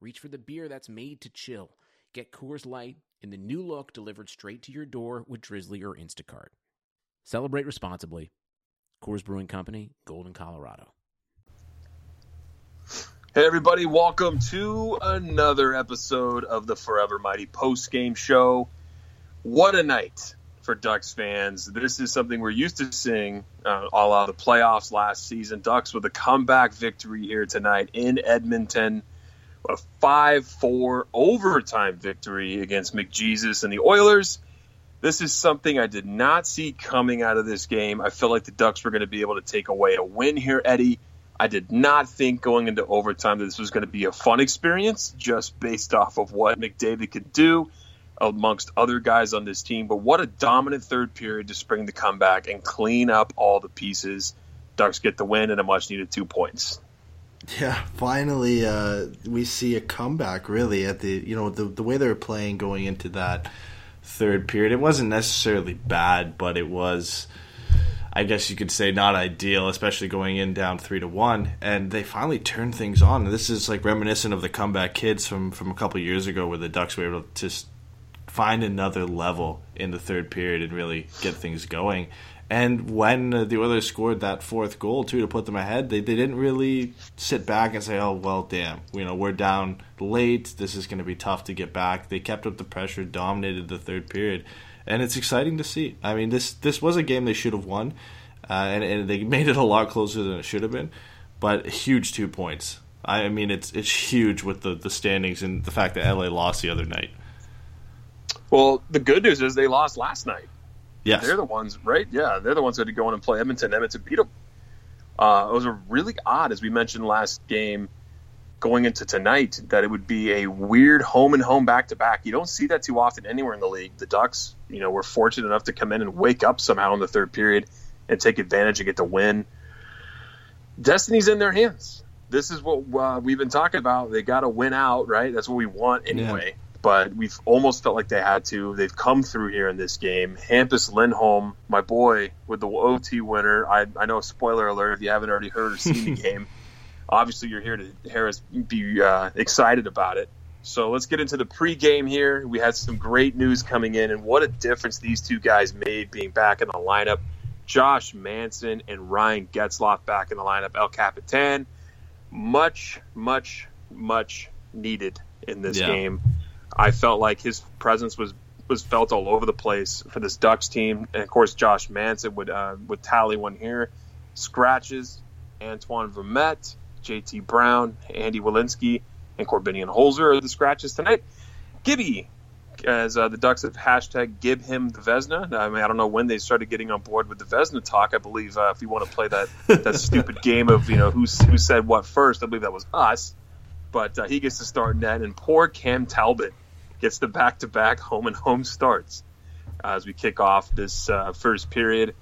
reach for the beer that's made to chill. Get Coors Light in the new look delivered straight to your door with Drizzly or Instacart. Celebrate responsibly. Coors Brewing Company, Golden, Colorado. Hey, everybody, welcome to another episode of the Forever Mighty post game show. What a night for Ducks fans. This is something we're used to seeing uh, all out of the playoffs last season. Ducks with a comeback victory here tonight in Edmonton. A 5 4 overtime victory against McJesus and the Oilers. This is something I did not see coming out of this game. I felt like the Ducks were going to be able to take away a win here, Eddie. I did not think going into overtime that this was going to be a fun experience just based off of what McDavid could do amongst other guys on this team. But what a dominant third period to spring the comeback and clean up all the pieces. Ducks get the win and a much needed two points. Yeah, finally uh, we see a comeback. Really, at the you know the the way they were playing going into that third period, it wasn't necessarily bad, but it was. I guess you could say not ideal, especially going in down three to one, and they finally turned things on. This is like reminiscent of the comeback kids from from a couple years ago, where the Ducks were able to just find another level in the third period and really get things going. And when uh, the Oilers scored that fourth goal too to put them ahead, they, they didn't really sit back and say, "Oh well, damn, you know we're down late. This is going to be tough to get back." They kept up the pressure, dominated the third period, and it's exciting to see. I mean, this this was a game they should have won, uh, and, and they made it a lot closer than it should have been. But huge two points. I mean, it's it's huge with the the standings and the fact that LA lost the other night. Well, the good news is they lost last night. Yes. They're the ones, right? Yeah, they're the ones that had to go in and play Edmonton. Edmonton beat them. Uh, it was a really odd, as we mentioned last game, going into tonight, that it would be a weird home and home back to back. You don't see that too often anywhere in the league. The Ducks, you know, were fortunate enough to come in and wake up somehow in the third period and take advantage and get the win. Destiny's in their hands. This is what uh, we've been talking about. They got to win out, right? That's what we want anyway. Yeah but we've almost felt like they had to. They've come through here in this game. Hampus Lindholm, my boy, with the OT winner. I, I know, spoiler alert, if you haven't already heard or seen the game. Obviously, you're here to hear us be uh, excited about it. So let's get into the pregame here. We had some great news coming in, and what a difference these two guys made being back in the lineup. Josh Manson and Ryan Getzlaf back in the lineup. El Capitan, much, much, much needed in this yeah. game. I felt like his presence was was felt all over the place for this Ducks team, and of course Josh Manson would uh, would tally one here. Scratches, Antoine Vermette, J.T. Brown, Andy Welinski, and Corbinian Holzer are the scratches tonight. Gibby, as uh, the Ducks have hashtag give him the Vezina. I mean, I don't know when they started getting on board with the Vezina talk. I believe uh, if you want to play that that stupid game of you know who who said what first, I believe that was us. But uh, he gets to start net, and poor Cam Talbot gets the back-to-back home and home starts as we kick off this uh, first period.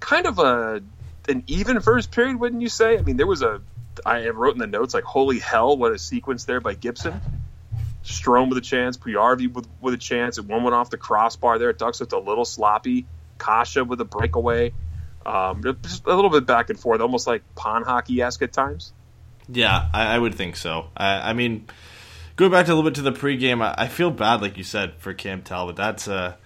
Kind of a an even first period, wouldn't you say? I mean, there was a I wrote in the notes like, "Holy hell, what a sequence there by Gibson." Strome with a chance, Puljujarvi with, with a chance, and one went off the crossbar there. Ducks looked a little sloppy. Kase with a breakaway. Um, just a little bit back and forth, almost like pond hockey esque at times. Yeah, I, I, would think so. I, I mean, going back to a little bit to the pregame, I, I feel bad, like you said, for Cam Talbot. That's a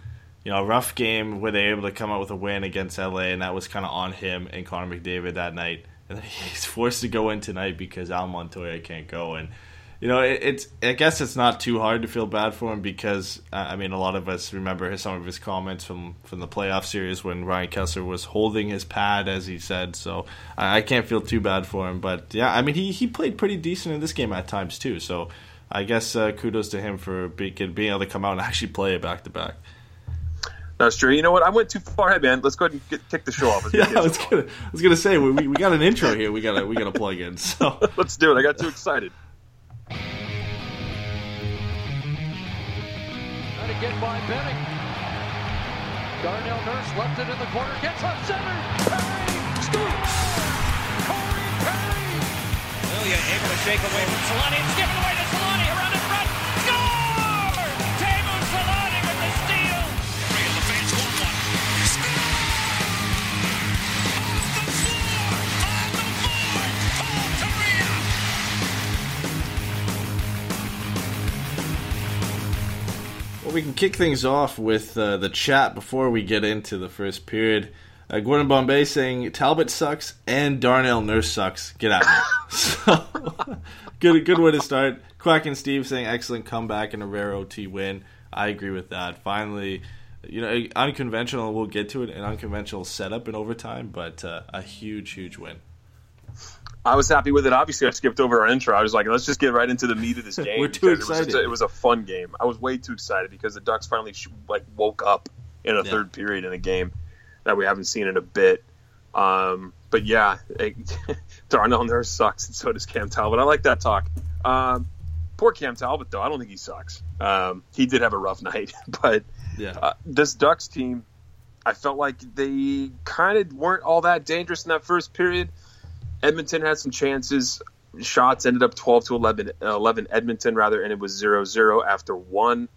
you know a rough game where they were able to come out with a win against LA, and that was kind of on him and Connor McDavid that night. And he's forced to go in tonight because Al Montoya can't go. And you know, it, it's I guess it's not too hard to feel bad for him because I mean, a lot of us remember his, some of his comments from from the playoff series when Ryan Kesler was holding his pad, as he said. So I, I can't feel too bad for him. But yeah, I mean, he he played pretty decent in this game at times too. So I guess uh, kudos to him for being, being able to come out and actually play it back to back. That's true. You know what? I went too far ahead, man. Let's go ahead and get, kick the show off. Let's yeah, I was, gonna, I was gonna say we, we got an intro here. We gotta we gotta plug in. So let's do it. I got too excited. Trying to get by Benning. Darnell Nurse left it in the corner, gets up center. Perry scoops. Corey Perry. Lilia able to shake away from Solani. It's given away to Solani. We can kick things off with uh, the chat before we get into the first period. Uh, Gordon Bombay saying Talbot sucks and Darnell Nurse sucks. Get out. so good, good way to start. Quack and Steve saying excellent comeback and a rare OT win. I agree with that. Finally, you know, unconventional. We'll get to it. An unconventional setup in overtime, but uh, a huge, huge win. I was happy with it. Obviously, I skipped over our intro. I was like, let's just get right into the meat of this game. We're too because It was, excited. a, it was a fun game. I was way too excited because the Ducks finally sh- like woke up in a Yeah. third period in a game that we haven't seen in a bit. Um, but yeah, it, Darnell Nurse sucks, and so does Cam Talbot. I like that talk. Um, poor Cam Talbot, though. I don't think he sucks. Um, he did have a rough night, but Yeah. uh, this Ducks team, I felt like they kind of weren't all that dangerous in that first period. Edmonton had some chances. Shots ended up 12 to 11, uh, 11 Edmonton, rather, and it was 0 0 after one.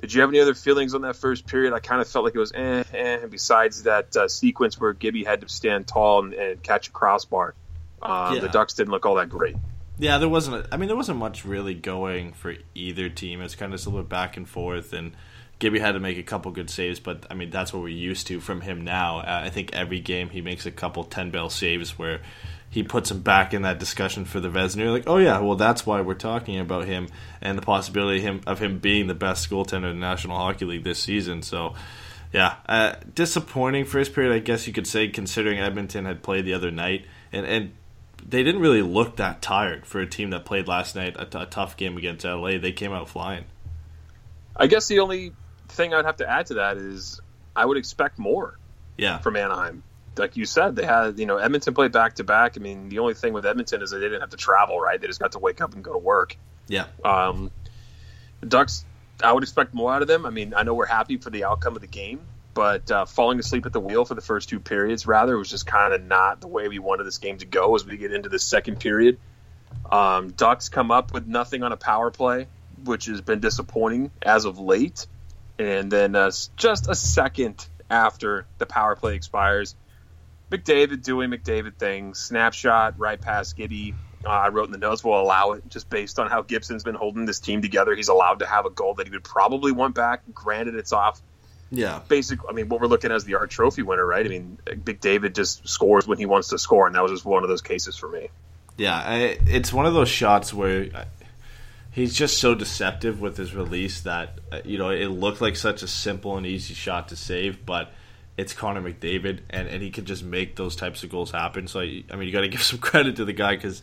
Did you have any other feelings on that first period? I kind of felt like it was eh, eh. And besides that uh, sequence where Gibby had to stand tall and, and catch a crossbar, um, Yeah. the Ducks didn't look all that great. Yeah, there wasn't. A, I mean, there wasn't much really going for either team. It's kind of still a little back and forth, and Gibby had to make a couple good saves. But I mean, that's what we're used to from him now. Uh, I think every game he makes a couple ten bell saves where he puts him back in that discussion for the Vezina. Like, oh yeah, well that's why we're talking about him and the possibility of him, of him being the best goaltender in the National Hockey League this season. So. Yeah, uh, disappointing first period, I guess you could say, considering Edmonton had played the other night, and and they didn't really look that tired for a team that played last night a, t- a tough game against LA. They came out flying. I guess the only thing I'd have to add to that is I would expect more. Yeah, from Anaheim. Like you said, they had you know Edmonton played back to back. I mean, the only thing with Edmonton is that they didn't have to travel, right? They just got to wake up and go to work. yeah, Um, Ducks, I would expect more out of them. I mean, I know we're happy for the outcome of the game, but uh, falling asleep at the wheel for the first two periods, rather, was just kind of not the way we wanted this game to go as we get into the second period. Um, Ducks come up with nothing on a power play, which has been disappointing as of late. And then uh, just a second after the power play expires, McDavid doing McDavid things, snapshot right past Gibby. Uh, I wrote in the notes, we'll allow it just based on how Gibson's been holding this team together. He's allowed to have a goal that he would probably want back. Granted, it's off yeah, basic. I mean, what we're looking at is the Art Trophy winner, right? I mean, McDavid just scores when he wants to score, and that was just one of those cases for me. yeah. I, it's one of those shots where uh, he's just so deceptive with his release that uh, you know it looked like such a simple and easy shot to save, but it's Connor McDavid, and, and he can just make those types of goals happen. So I, I mean, you got to give some credit to the guy because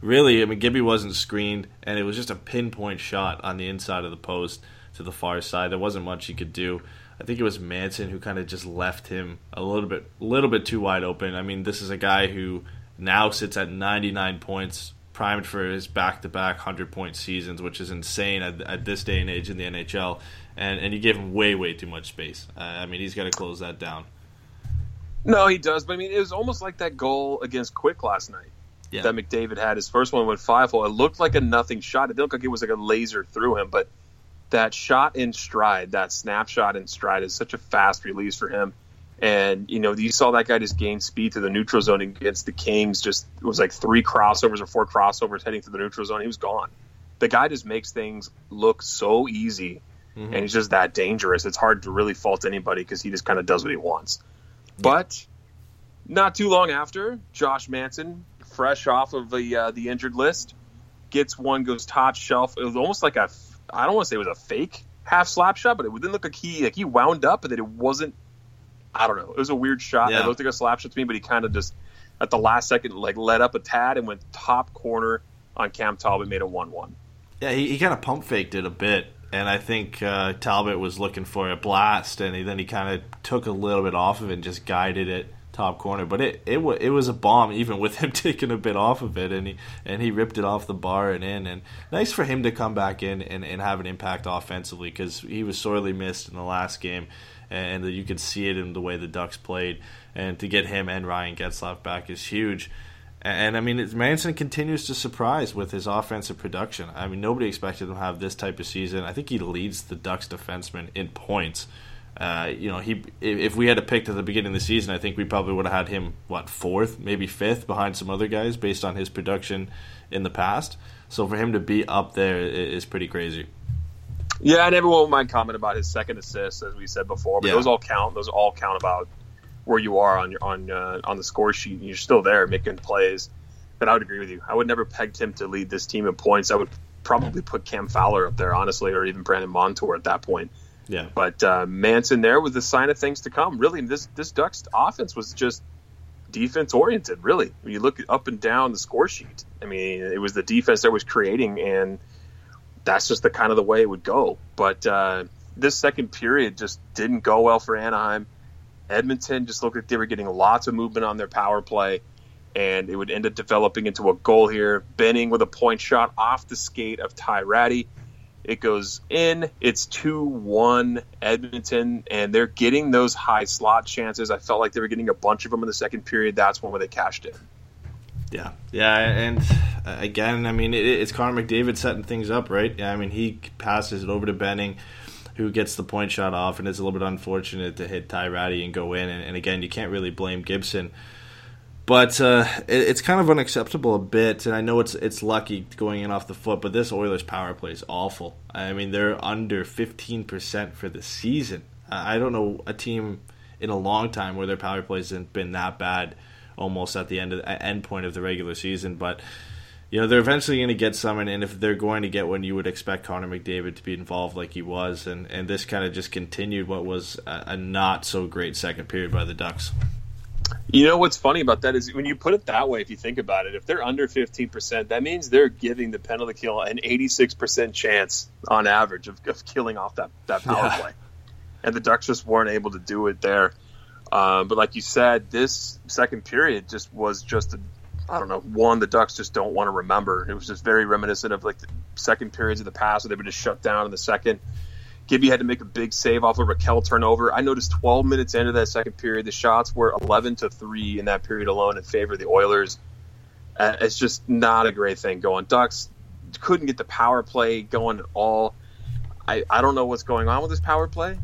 really, I mean, Gibby wasn't screened, and it was just a pinpoint shot on the inside of the post to the far side. There wasn't much he could do. I think it was Manson who kind of just left him a little bit, little bit too wide open. I mean, this is a guy who now sits at 99 points, primed for his back-to-back 100-point seasons, which is insane at, at this day and age in the NHL. And and you gave him way, way too much space. Uh, I mean, he's got to close that down. No, he does, but I mean, it was almost like that goal against Quick last night. Yeah. that McDavid had. His first one went five hole. It looked like a nothing shot. It didn't like it was like a laser through him, but that shot in stride, that snapshot in stride, is such a fast release for him. And you know, you saw that guy just gain speed to the neutral zone against the Kings. Just it was like three crossovers or four crossovers heading to the neutral zone. He was gone. The guy just makes things look so easy, and he's just that dangerous. It's hard to really fault anybody because he just kind of does what he wants. But not too long after, Josh Manson, fresh off of the uh, the injured list, gets one, goes top shelf. It was almost like a, I don't want to say it was a fake half slap shot, but it didn't look like he like he wound up and that it wasn't. I don't know. It was a weird shot. Yeah. It looked like a slap shot to me, but he kind of just at the last second like let up a tad and went top corner on Cam Talbot, and made a one one. Yeah, he, he kind of pump faked it a bit, and I think uh, Talbot was looking for a blast, and he, then he kind of took a little bit off of it and just guided it top corner, but it it, w- it was a bomb even with him taking a bit off of it, and he and he ripped it off the bar and in, and nice for him to come back in and, and have an impact offensively because he was sorely missed in the last game, and you could see it in the way the Ducks played, and to get him and Ryan Getzlaf back is huge. And I mean, Manson continues to surprise with his offensive production. I mean, nobody expected him to have this type of season. I think he leads the Ducks defensemen in points. Uh, you know, he if we had a pick at the beginning of the season, I think we probably would have had him what fourth, maybe fifth, behind some other guys based on his production in the past. So for him to be up there is pretty crazy. Yeah, and everyone mind comment about his second assist, as we said before, but Yeah. those all count. Those all count about where you are on your on uh, on the score sheet. and You're still there making plays. But I would agree with you. I would never pegged him to lead this team in points. I would probably put Cam Fowler up there, honestly, or even Brandon Montour at that point. Yeah, But uh, Manson there was the sign of things to come. Really, this this Ducks offense was just defense oriented. Really, when you look up and down the score sheet, I mean, it was the defense that was creating, and that's just the kind of the way it would go. But uh, this second period just didn't go well for Anaheim. Edmonton just looked like they were getting lots of movement on their power play, and it would end up developing into a goal here. Benning with a point shot off the skate of Ty Rattie. It goes in. It's 2 1 Edmonton, and they're getting those high slot chances. I felt like they were getting a bunch of them in the second period. That's one where they cashed in. yeah, yeah. And uh, again, I mean, it's Connor McDavid setting things up, right? Yeah, I mean, he passes it over to Benning, who gets the point shot off, and it's a little bit unfortunate to hit Ty Rattie and go in. And, and again, you can't really blame Gibson. But uh, it, it's kind of unacceptable a bit, and I know it's it's lucky going in off the foot, but this Oilers power play is awful. I mean, they're under fifteen percent for the season. I don't know a team in a long time where their power play hasn't been that bad, almost at the end of the end point of the regular season. But you know they're eventually going to get someone, and, and if they're going to get one, you would expect Connor McDavid to be involved like he was, and and this kind of just continued what was a, a not so great second period by the Ducks. You know what's funny about that is when you put it that way, if you think about it, if they're under 15%, that means they're giving the penalty kill an 86% chance on average of, of killing off that, that power Yeah. play. And the Ducks just weren't able to do it there. Um, but like you said, this second period just was just, a, I don't know, one the Ducks just don't want to remember. It was just very reminiscent of like the second periods of the past where they were just shut down in the second. Gibby had to make a big save off of a Rakell turnover. I noticed 12 minutes into that second period, the shots were 11 to three in that period alone in favor of the Oilers. Uh, it's just not a great thing going. Ducks couldn't get the power play going at all. I, I don't know what's going on with this power play.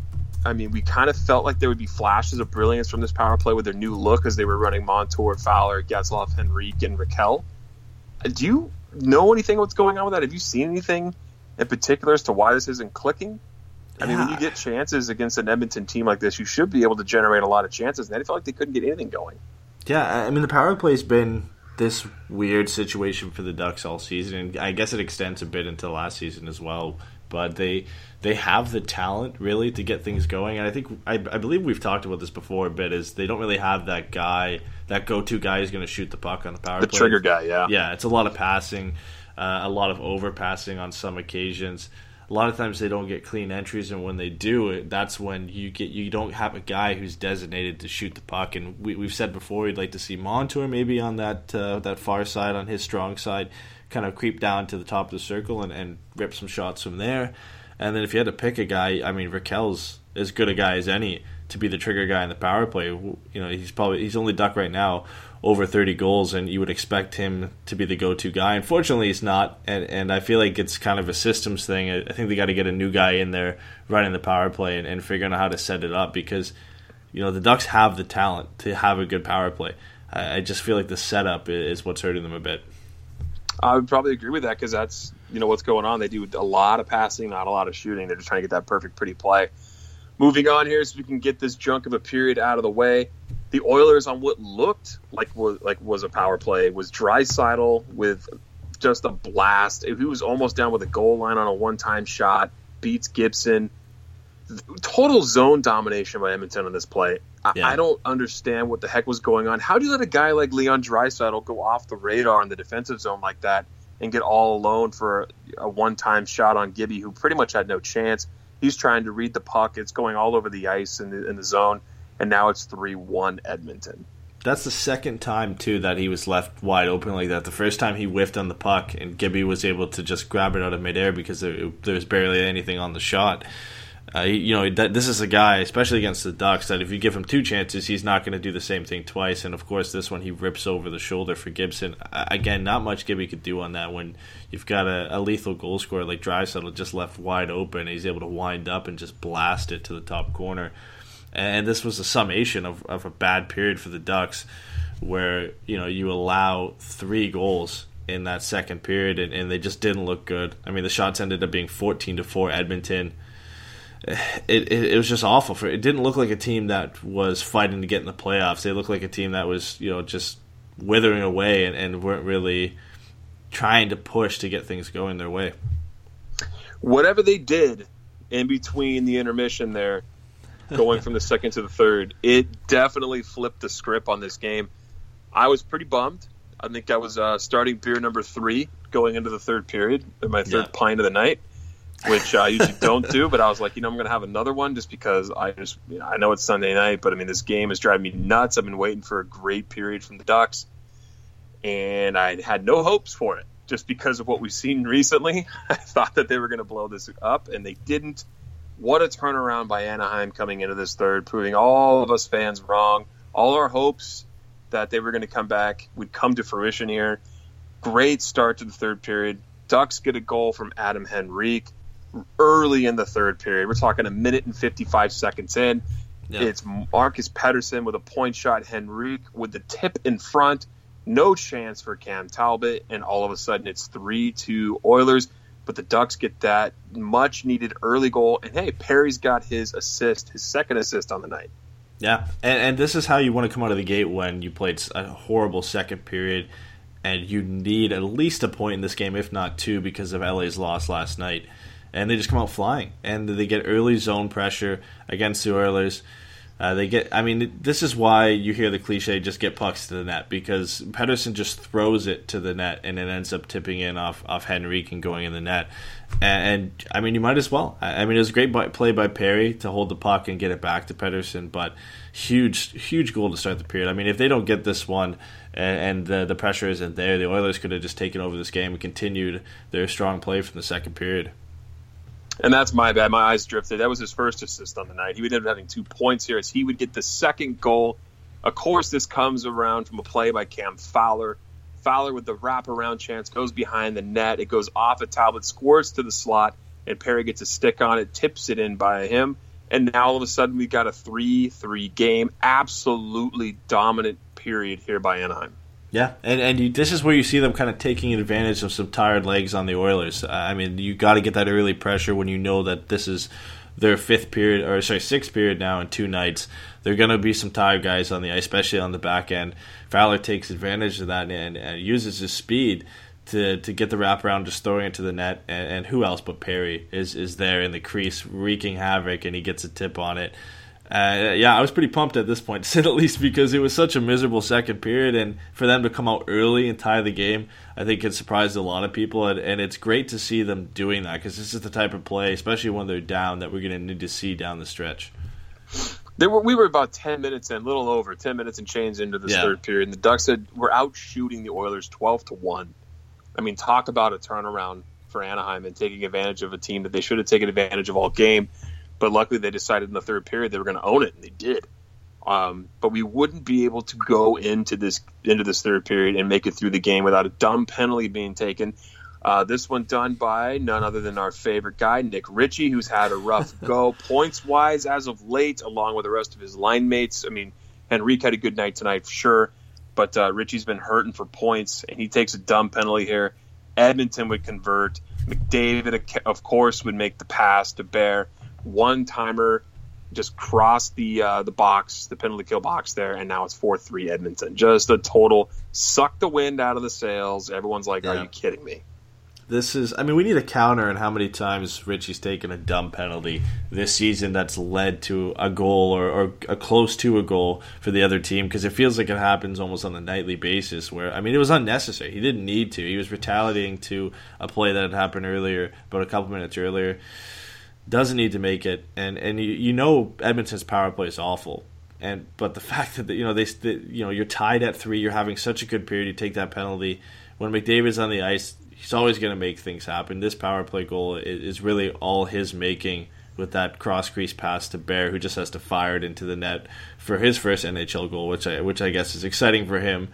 I mean, we kind of felt like there would be flashes of brilliance from this power play with their new look as they were running Montour, Fowler, Getzlaf, Henrique, and Rakell. Uh, Do you know anything what's going on with that? Have you seen anything in particular as to why this isn't clicking? I mean, when you get chances against an Edmonton team like this, you should be able to generate a lot of chances. And they felt like they couldn't get anything going. Yeah, I mean the power play's been this weird situation for the Ducks all season, and I guess it extends a bit into last season as well. But they they have the talent really to get things going, and I think I, I believe we've talked about this before a bit. Is they don't really have that guy, that go to guy who's going to shoot the puck on the power The play. trigger guy, yeah. Yeah, it's a lot of passing, uh, a lot of overpassing on some occasions. A lot of times they don't get clean entries, and when they do, it, that's when you get you don't have a guy who's designated to shoot the puck. And we, we've said before we'd like to see Montour maybe on that uh, that far side, on his strong side, kind of creep down to the top of the circle and, and rip some shots from there. And then if you had to pick a guy, I mean Rakell's as good a guy as any to be the trigger guy in the power play. You know, he's probably he's only duck right now over 30 goals, and you would expect him to be the go-to guy. Unfortunately, he's not, and and I feel like it's kind of a systems thing. I, think they got to get a new guy in there running the power play and, and figuring out how to set it up because you know the Ducks have the talent to have a good power play. I, I just feel like the setup is what's hurting them a bit. I would probably agree with that because that's you know what's going on. They do a lot of passing, not a lot of shooting. They're just trying to get that perfect, pretty play. Moving on here, so we can get this junk of a period out of the way. The Oilers on what looked like was like was a power play was Draisaitl with just a blast. He was almost down with a goal line on a one-time shot. Beats Gibson. Total zone domination by Edmonton on this play. I, Yeah. I don't understand what the heck was going on. How do you let a guy like Leon Draisaitl go off the radar in the defensive zone like that and get all alone for a one-time shot on Gibby, who pretty much had no chance? He's trying to read the puck. It's going all over the ice in the, in the zone, and now it's three-one Edmonton. that's the second time too that he was left wide open like that. The first time he whiffed on the puck and Gibby was able to just grab it out of midair because there, there was barely anything on the shot. Uh, you know, this is a guy, especially against the Ducks, that if you give him two chances, he's not going to do the same thing twice. And of course, this one he rips over the shoulder for Gibson. Again, not much Gibby could do on that when you've got a, a lethal goal scorer like Draisaitl just left wide open. He's able to wind up and just blast it to the top corner. And this was a summation of, of a bad period for the Ducks, where you know you allow three goals in that second period, and, and they just didn't look good. I mean, the shots ended up being fourteen to four Edmonton it, it, it was just awful for it didn't look like a team that was fighting to get in the playoffs they looked like a team that was you know just withering away and, and weren't really trying to push to get things going their way whatever they did in between the intermission there, going from the second to the third, it definitely flipped the script on this game. I was pretty bummed. I think I was uh, starting beer number three going into the third period, my third Yeah. pint of the night, which I usually don't do. But I was like, you know, I'm going to have another one just because I just, you know, I know it's Sunday night, but I mean, this game is driving me nuts. I've been waiting for a great period from the Ducks, and I had no hopes for it just because of what we've seen recently. I thought that they were going to blow this up, and they didn't. What a turnaround by Anaheim coming into this third, proving all of us fans wrong. All our hopes that they were going to come back would come to fruition here. Great start to the third period. Ducks get a goal from Adam Henrique early in the third period. We're talking a minute and 55 seconds in. Yeah. It's Marcus Pettersson with a point shot, Henrique with the tip in front. No chance for Cam Talbot, and all of a sudden it's 3 2 Oilers. But the Ducks get that much needed early goal. And hey, Perry's got his assist, his second assist on the night. Yeah, and, and this is how you want to come out of the gate when you played a horrible second period, and you need at least a point in this game, if not two, because of LA's loss last night. And they just come out flying, and they get early zone pressure against the Oilers. Uh, they get. I mean, this is why you hear the cliche: just get pucks to the net, because Pettersson just throws it to the net, and it ends up tipping in off off Henrique and going in the net. And, and I mean, you might as well. I, I mean, it was a great by, play by Perry to hold the puck and get it back to Pettersson, but huge, huge goal to start the period. I mean, if they don't get this one and, and the the pressure isn't there, the Oilers could have just taken over this game and continued their strong play from the second period. And that's my bad. My eyes drifted. That was his first assist on the night. He would end up having two points here as he would get the second goal. Of course, this comes around from a play by Cam Fowler. Fowler with the wraparound chance goes behind the net. It goes off of Talbot, squirts to the slot, and Perry gets a stick on it, tips it in by him. And now all of a sudden we've got a 3 3 game. Absolutely dominant period here by Anaheim. Yeah, and and you, this is where you see them kind of taking advantage of some tired legs on the Oilers. Uh, I mean, you got to get that early pressure when you know that this is their fifth period, or sorry, sixth period now in two nights. There are going to be some tired guys on the ice, especially on the back end. Fowler takes advantage of that and, and uses his speed to to get the wraparound, just throwing it to the net. And, and who else but Perry is is there in the crease, wreaking havoc, and he gets a tip on it. Uh, yeah, I was pretty pumped at this point, to say the least, because it was such a miserable second period, and for them to come out early and tie the game, I think it surprised a lot of people, and, and it's great to see them doing that because this is the type of play, especially when they're down, that we're going to need to see down the stretch. There were we were about ten minutes in, little over ten minutes and change into this Yeah. third period, and the Ducks had were out shooting the Oilers twelve to one. I mean, talk about a turnaround for Anaheim and taking advantage of a team that they should have taken advantage of all game, but luckily they decided in the third period they were going to own it, and they did. Um, but we wouldn't be able to go into this into this third period and make it through the game without a dumb penalty being taken. Uh, this one done by none other than our favorite guy, Nick Ritchie, who's had a rough go points wise as of late, along with the rest of his line mates. I mean, Henrique had a good night tonight for sure, but uh, Ritchie's been hurting for points, and he takes a dumb penalty here. Edmonton would convert. McDavid, of course, would make the pass to Bear. One timer just crossed the uh, the box, the penalty kill box there, and now it's four three Edmonton. Just a total suck the wind out of the sails. Everyone's like, "Are you kidding me?" This is, I mean, we need a counter on how many times Ritchie's taken a dumb penalty this season that's led to a goal or, or a close to a goal for the other team because it feels like it happens almost on a nightly basis. Where I mean, it was unnecessary. He didn't need to. He was retaliating to a play that had happened earlier, about a couple minutes earlier. Doesn't need to make it, and and you, you know Edmonton's power play is awful. and but the fact that you know they, they you know you're tied at three, you're having such a good period, you take that penalty. When McDavid's on the ice, he's always going to make things happen. This power play goal is, is really all his making with that cross crease pass to Bear, who just has to fire it into the net for his first NHL goal, which I which I guess is exciting for him.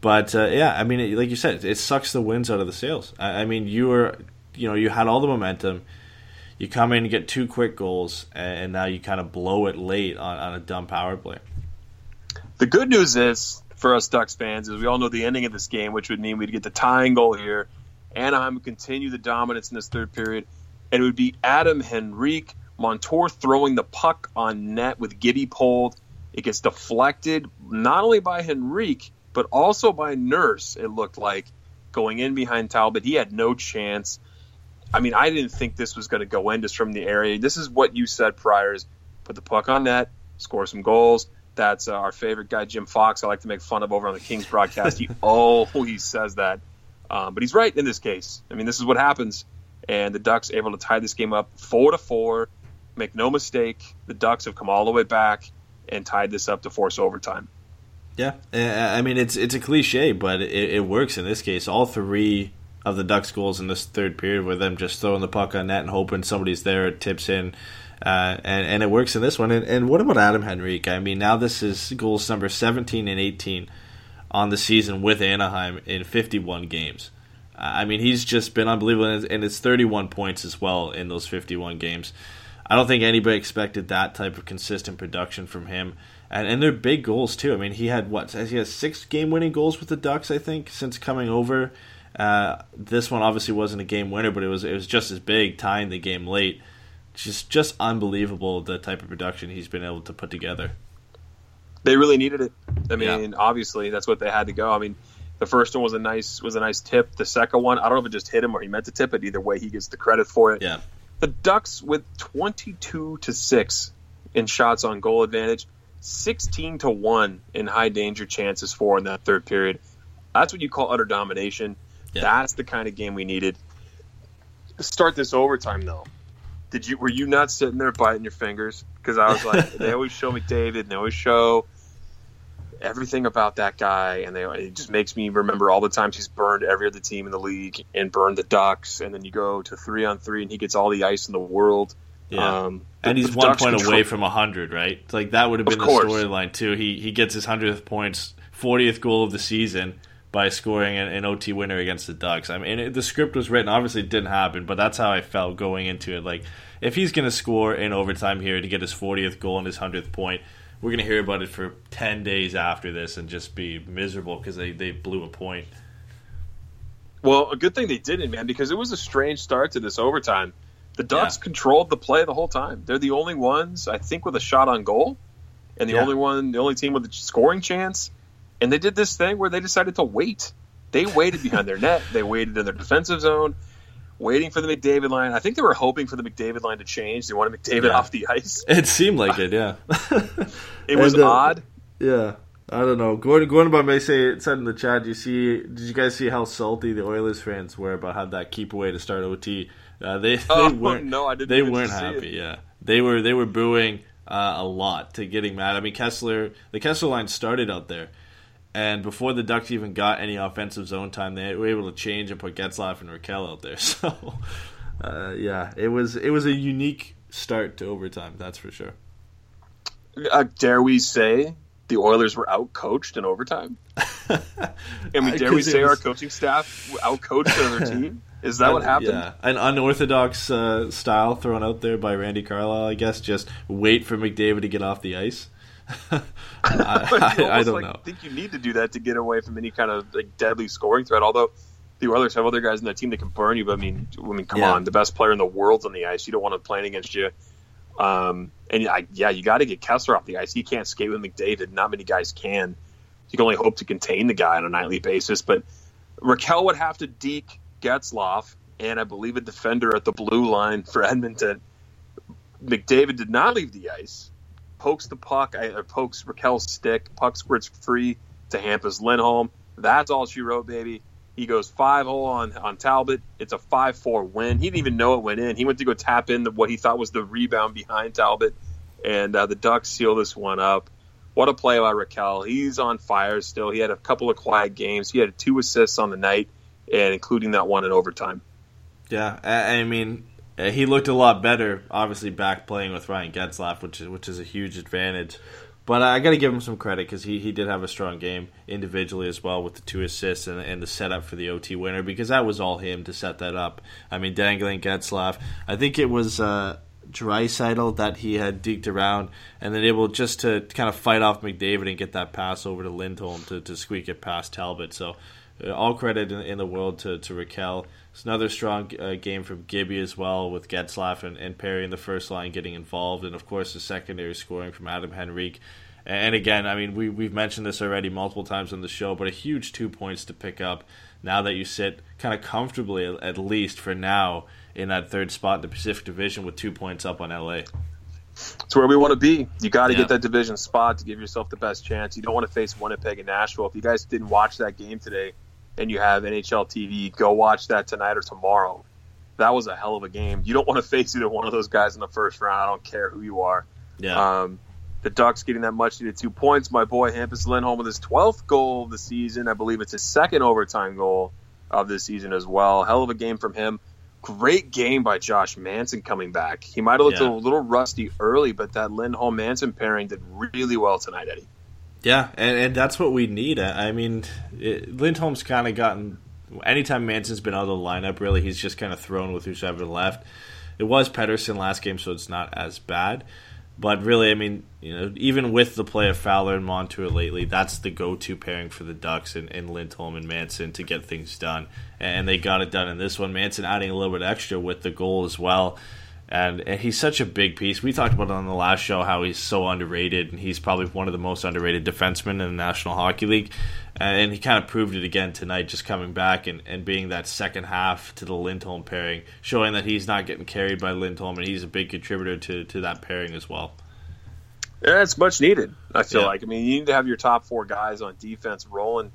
But uh, yeah, I mean, it, like you said, it sucks the wins out of the sails. I, I mean, you were, you know, you had all the momentum. You come in and get two quick goals, and now you kind of blow it late on, on a dumb power play. The good news is for us Ducks fans is we all know the ending of this game, which would mean we'd get the tying goal here. Anaheim would continue the dominance in this third period, and it would be Adam Henrique Montour throwing the puck on net with Gibby pulled. It gets deflected not only by Henrique but also by Nurse. It looked like going in behind Talbot, he had no chance. I mean, I didn't think this was going to go in just from the area. This is what you said prior: is put the puck on net, score some goals. That's uh, our favorite guy, Jim Fox. I like to make fun of over on the Kings broadcast. He always says that, um, but he's right in this case. I mean, this is what happens, and the Ducks able to tie this game up four to four. Make no mistake, the Ducks have come all the way back and tied this up to force overtime. Yeah, I mean it's it's a cliche, but it, it, works in this case. All three of the Ducks' goals in this third period were them just throwing the puck on net and hoping somebody's there, it tips in, uh, and and it works in this one. And, and what about Adam Henrique? I mean, now this is goals number seventeen and eighteen on the season with Anaheim in fifty one games. I mean, he's just been unbelievable, and it's thirty one points as well in those fifty one games. I don't think anybody expected that type of consistent production from him and and they're big goals too. I mean, he had what he has six game winning goals with the Ducks, I think, since coming over. Uh, this one obviously wasn't a game winner, but it was it was just as big, tying the game late. Just just unbelievable the type of production he's been able to put together. They really needed it. I mean, yeah. obviously that's what they had to go. I mean, the first one was a nice was a nice tip. The second one, I don't know if it just hit him or he meant to tip it. Either way, he gets the credit for it. Yeah. The Ducks with twenty two to six in shots on goal advantage 16 to 1 in high danger chances for in that third period. That's what you call utter domination. Yeah. That's the kind of game we needed. Start this overtime though. Did you were you not sitting there biting your fingers? Because I was like, they always show McDavid, and they always show everything about that guy, and they it just makes me remember all the times he's burned every other team in the league and burned the Ducks, and then you go to three on three, and he gets all the ice in the world. Yeah. Um, and he's one point control. away from hundred, right? Like that would have been the storyline too. He he gets his hundredth points, fortieth goal of the season by scoring an, an, OT winner against the Ducks. I mean, it, the script was written. Obviously, it didn't happen, but that's how I felt going into it. Like, if he's going to score in overtime here to get his fortieth goal and his hundredth point, we're going to hear about it for ten days after this and just be miserable because they they blew a point. Well, a good thing they didn't, man, because it was a strange start to this overtime. The Ducks yeah. controlled the play the whole time. They're the only ones, I think, with a shot on goal, and the yeah. only one, the only team with a scoring chance. And they did this thing where they decided to wait. They waited behind their net. They waited in their defensive zone, waiting for the McDavid line. I think they were hoping for the McDavid line to change. They wanted McDavid yeah. off the ice. It seemed like it, yeah. it was and, uh, odd. Yeah. I don't know. Going going by may say it said in the chat. You see? Did you guys see how salty the Oilers fans were about how that keep away to start OT? Uh, they they oh, weren't no, I didn't they weren't happy. It. Yeah, they were they were booing uh, a lot to getting mad. I mean, Kesler the Kesler line started out there, and before the Ducks even got any offensive zone time, they were able to change and put Getzlaf and Rakell out there. So, uh, yeah, it was it was a unique start to overtime. That's for sure. Uh, dare we say the Oilers were out coached in overtime? I mean, dare we say was... our coaching staff out coached another team? Is that what happened? Yeah, an unorthodox uh, style thrown out there by Randy Carlyle, I guess. Just wait for McDavid to get off the ice. I, I, I, don't like, know. I think you need to do that to get away from any kind of like deadly scoring threat. Although the Oilers have other guys in that team that can burn you, but I mean, I mean, come yeah. on, the best player in the world's on the ice. You don't want him playing against you. Um, and I, yeah, you got to get Kesler off the ice. He can't skate with McDavid. Not many guys can. You can only hope to contain the guy on a nightly basis. But Rakell would have to deke Getzlaf and I believe a defender at the blue line for Edmonton. McDavid did not leave the ice. Pokes the puck, or pokes Rakell's stick. Puck squirts free to Hampus Lindholm. That's all she wrote, baby. He goes five hole on, on Talbot. It's a 5 4 win. He didn't even know it went in. He went to go tap in the, what he thought was the rebound behind Talbot. And uh, the Ducks seal this one up. what a play by Rakell. He's on fire still. He had a couple of quiet games. He had two assists on the night, and including that one in overtime. Yeah, I, I mean, uh, he looked a lot better. Obviously, back playing with Ryan Getzlaf, which is which is a huge advantage. But I got to give him some credit because he, he did have a strong game individually as well with the two assists and, and the setup for the OT winner because that was all him to set that up. I mean, dangling Getzlaf. I think it was uh, Draisaitl that he had deked around and then able just to kind of fight off McDavid and get that pass over to Lindholm to, to squeak it past Talbot. So uh, all credit in, in, the world to, to Rakell. It's another strong uh, game from Gibby as well, with Getzlaf and, and Perry in the first line getting involved, and of course the secondary scoring from Adam Henrique. And again, I mean, we, we've mentioned this already multiple times on the show, but a huge two points to pick up now that you sit kind of comfortably, at least for now, in that third spot in the Pacific Division with two points up on LA. It's where we want to be. You got to yeah. get that division spot to give yourself the best chance. You don't want to face Winnipeg and Nashville. If you guys didn't watch that game today and you have NHL TV, go watch that tonight or tomorrow. That was a hell of a game. You don't want to face either one of those guys in the first round. I don't care who you are. Yeah. Um, the Ducks getting that much needed two points. My boy Hampus Lindholm with his 12th goal of the season. I believe it's his second overtime goal of the season as well. Hell of a game from him. Great game by Josh Manson coming back. He might have looked yeah. a little rusty early, but that Lindholm Manson pairing did really well tonight, Eddie. Yeah, and, and that's what we need. I mean, it, Lindholm's kind of gotten. Anytime Manson's been out of the lineup, really, he's just kind of thrown with who's ever left. It was Pettersson last game, so it's not as bad. But really, I mean, you know, even with the play of Fowler and Montour lately, that's the go-to pairing for the Ducks and, and Lindholm and Manson to get things done, and they got it done in this one. Manson adding a little bit extra with the goal as well, and, and he's such a big piece. We talked about it on the last show how he's so underrated, and he's probably one of the most underrated defensemen in the National Hockey League and he kind of proved it again tonight, just coming back and, and being that second half to the Lindholm pairing, showing that he's not getting carried by Lindholm, and he's a big contributor to, to that pairing as well. Yeah, it's much needed. I feel yeah. like. I mean, you need to have your top four guys on defense rolling.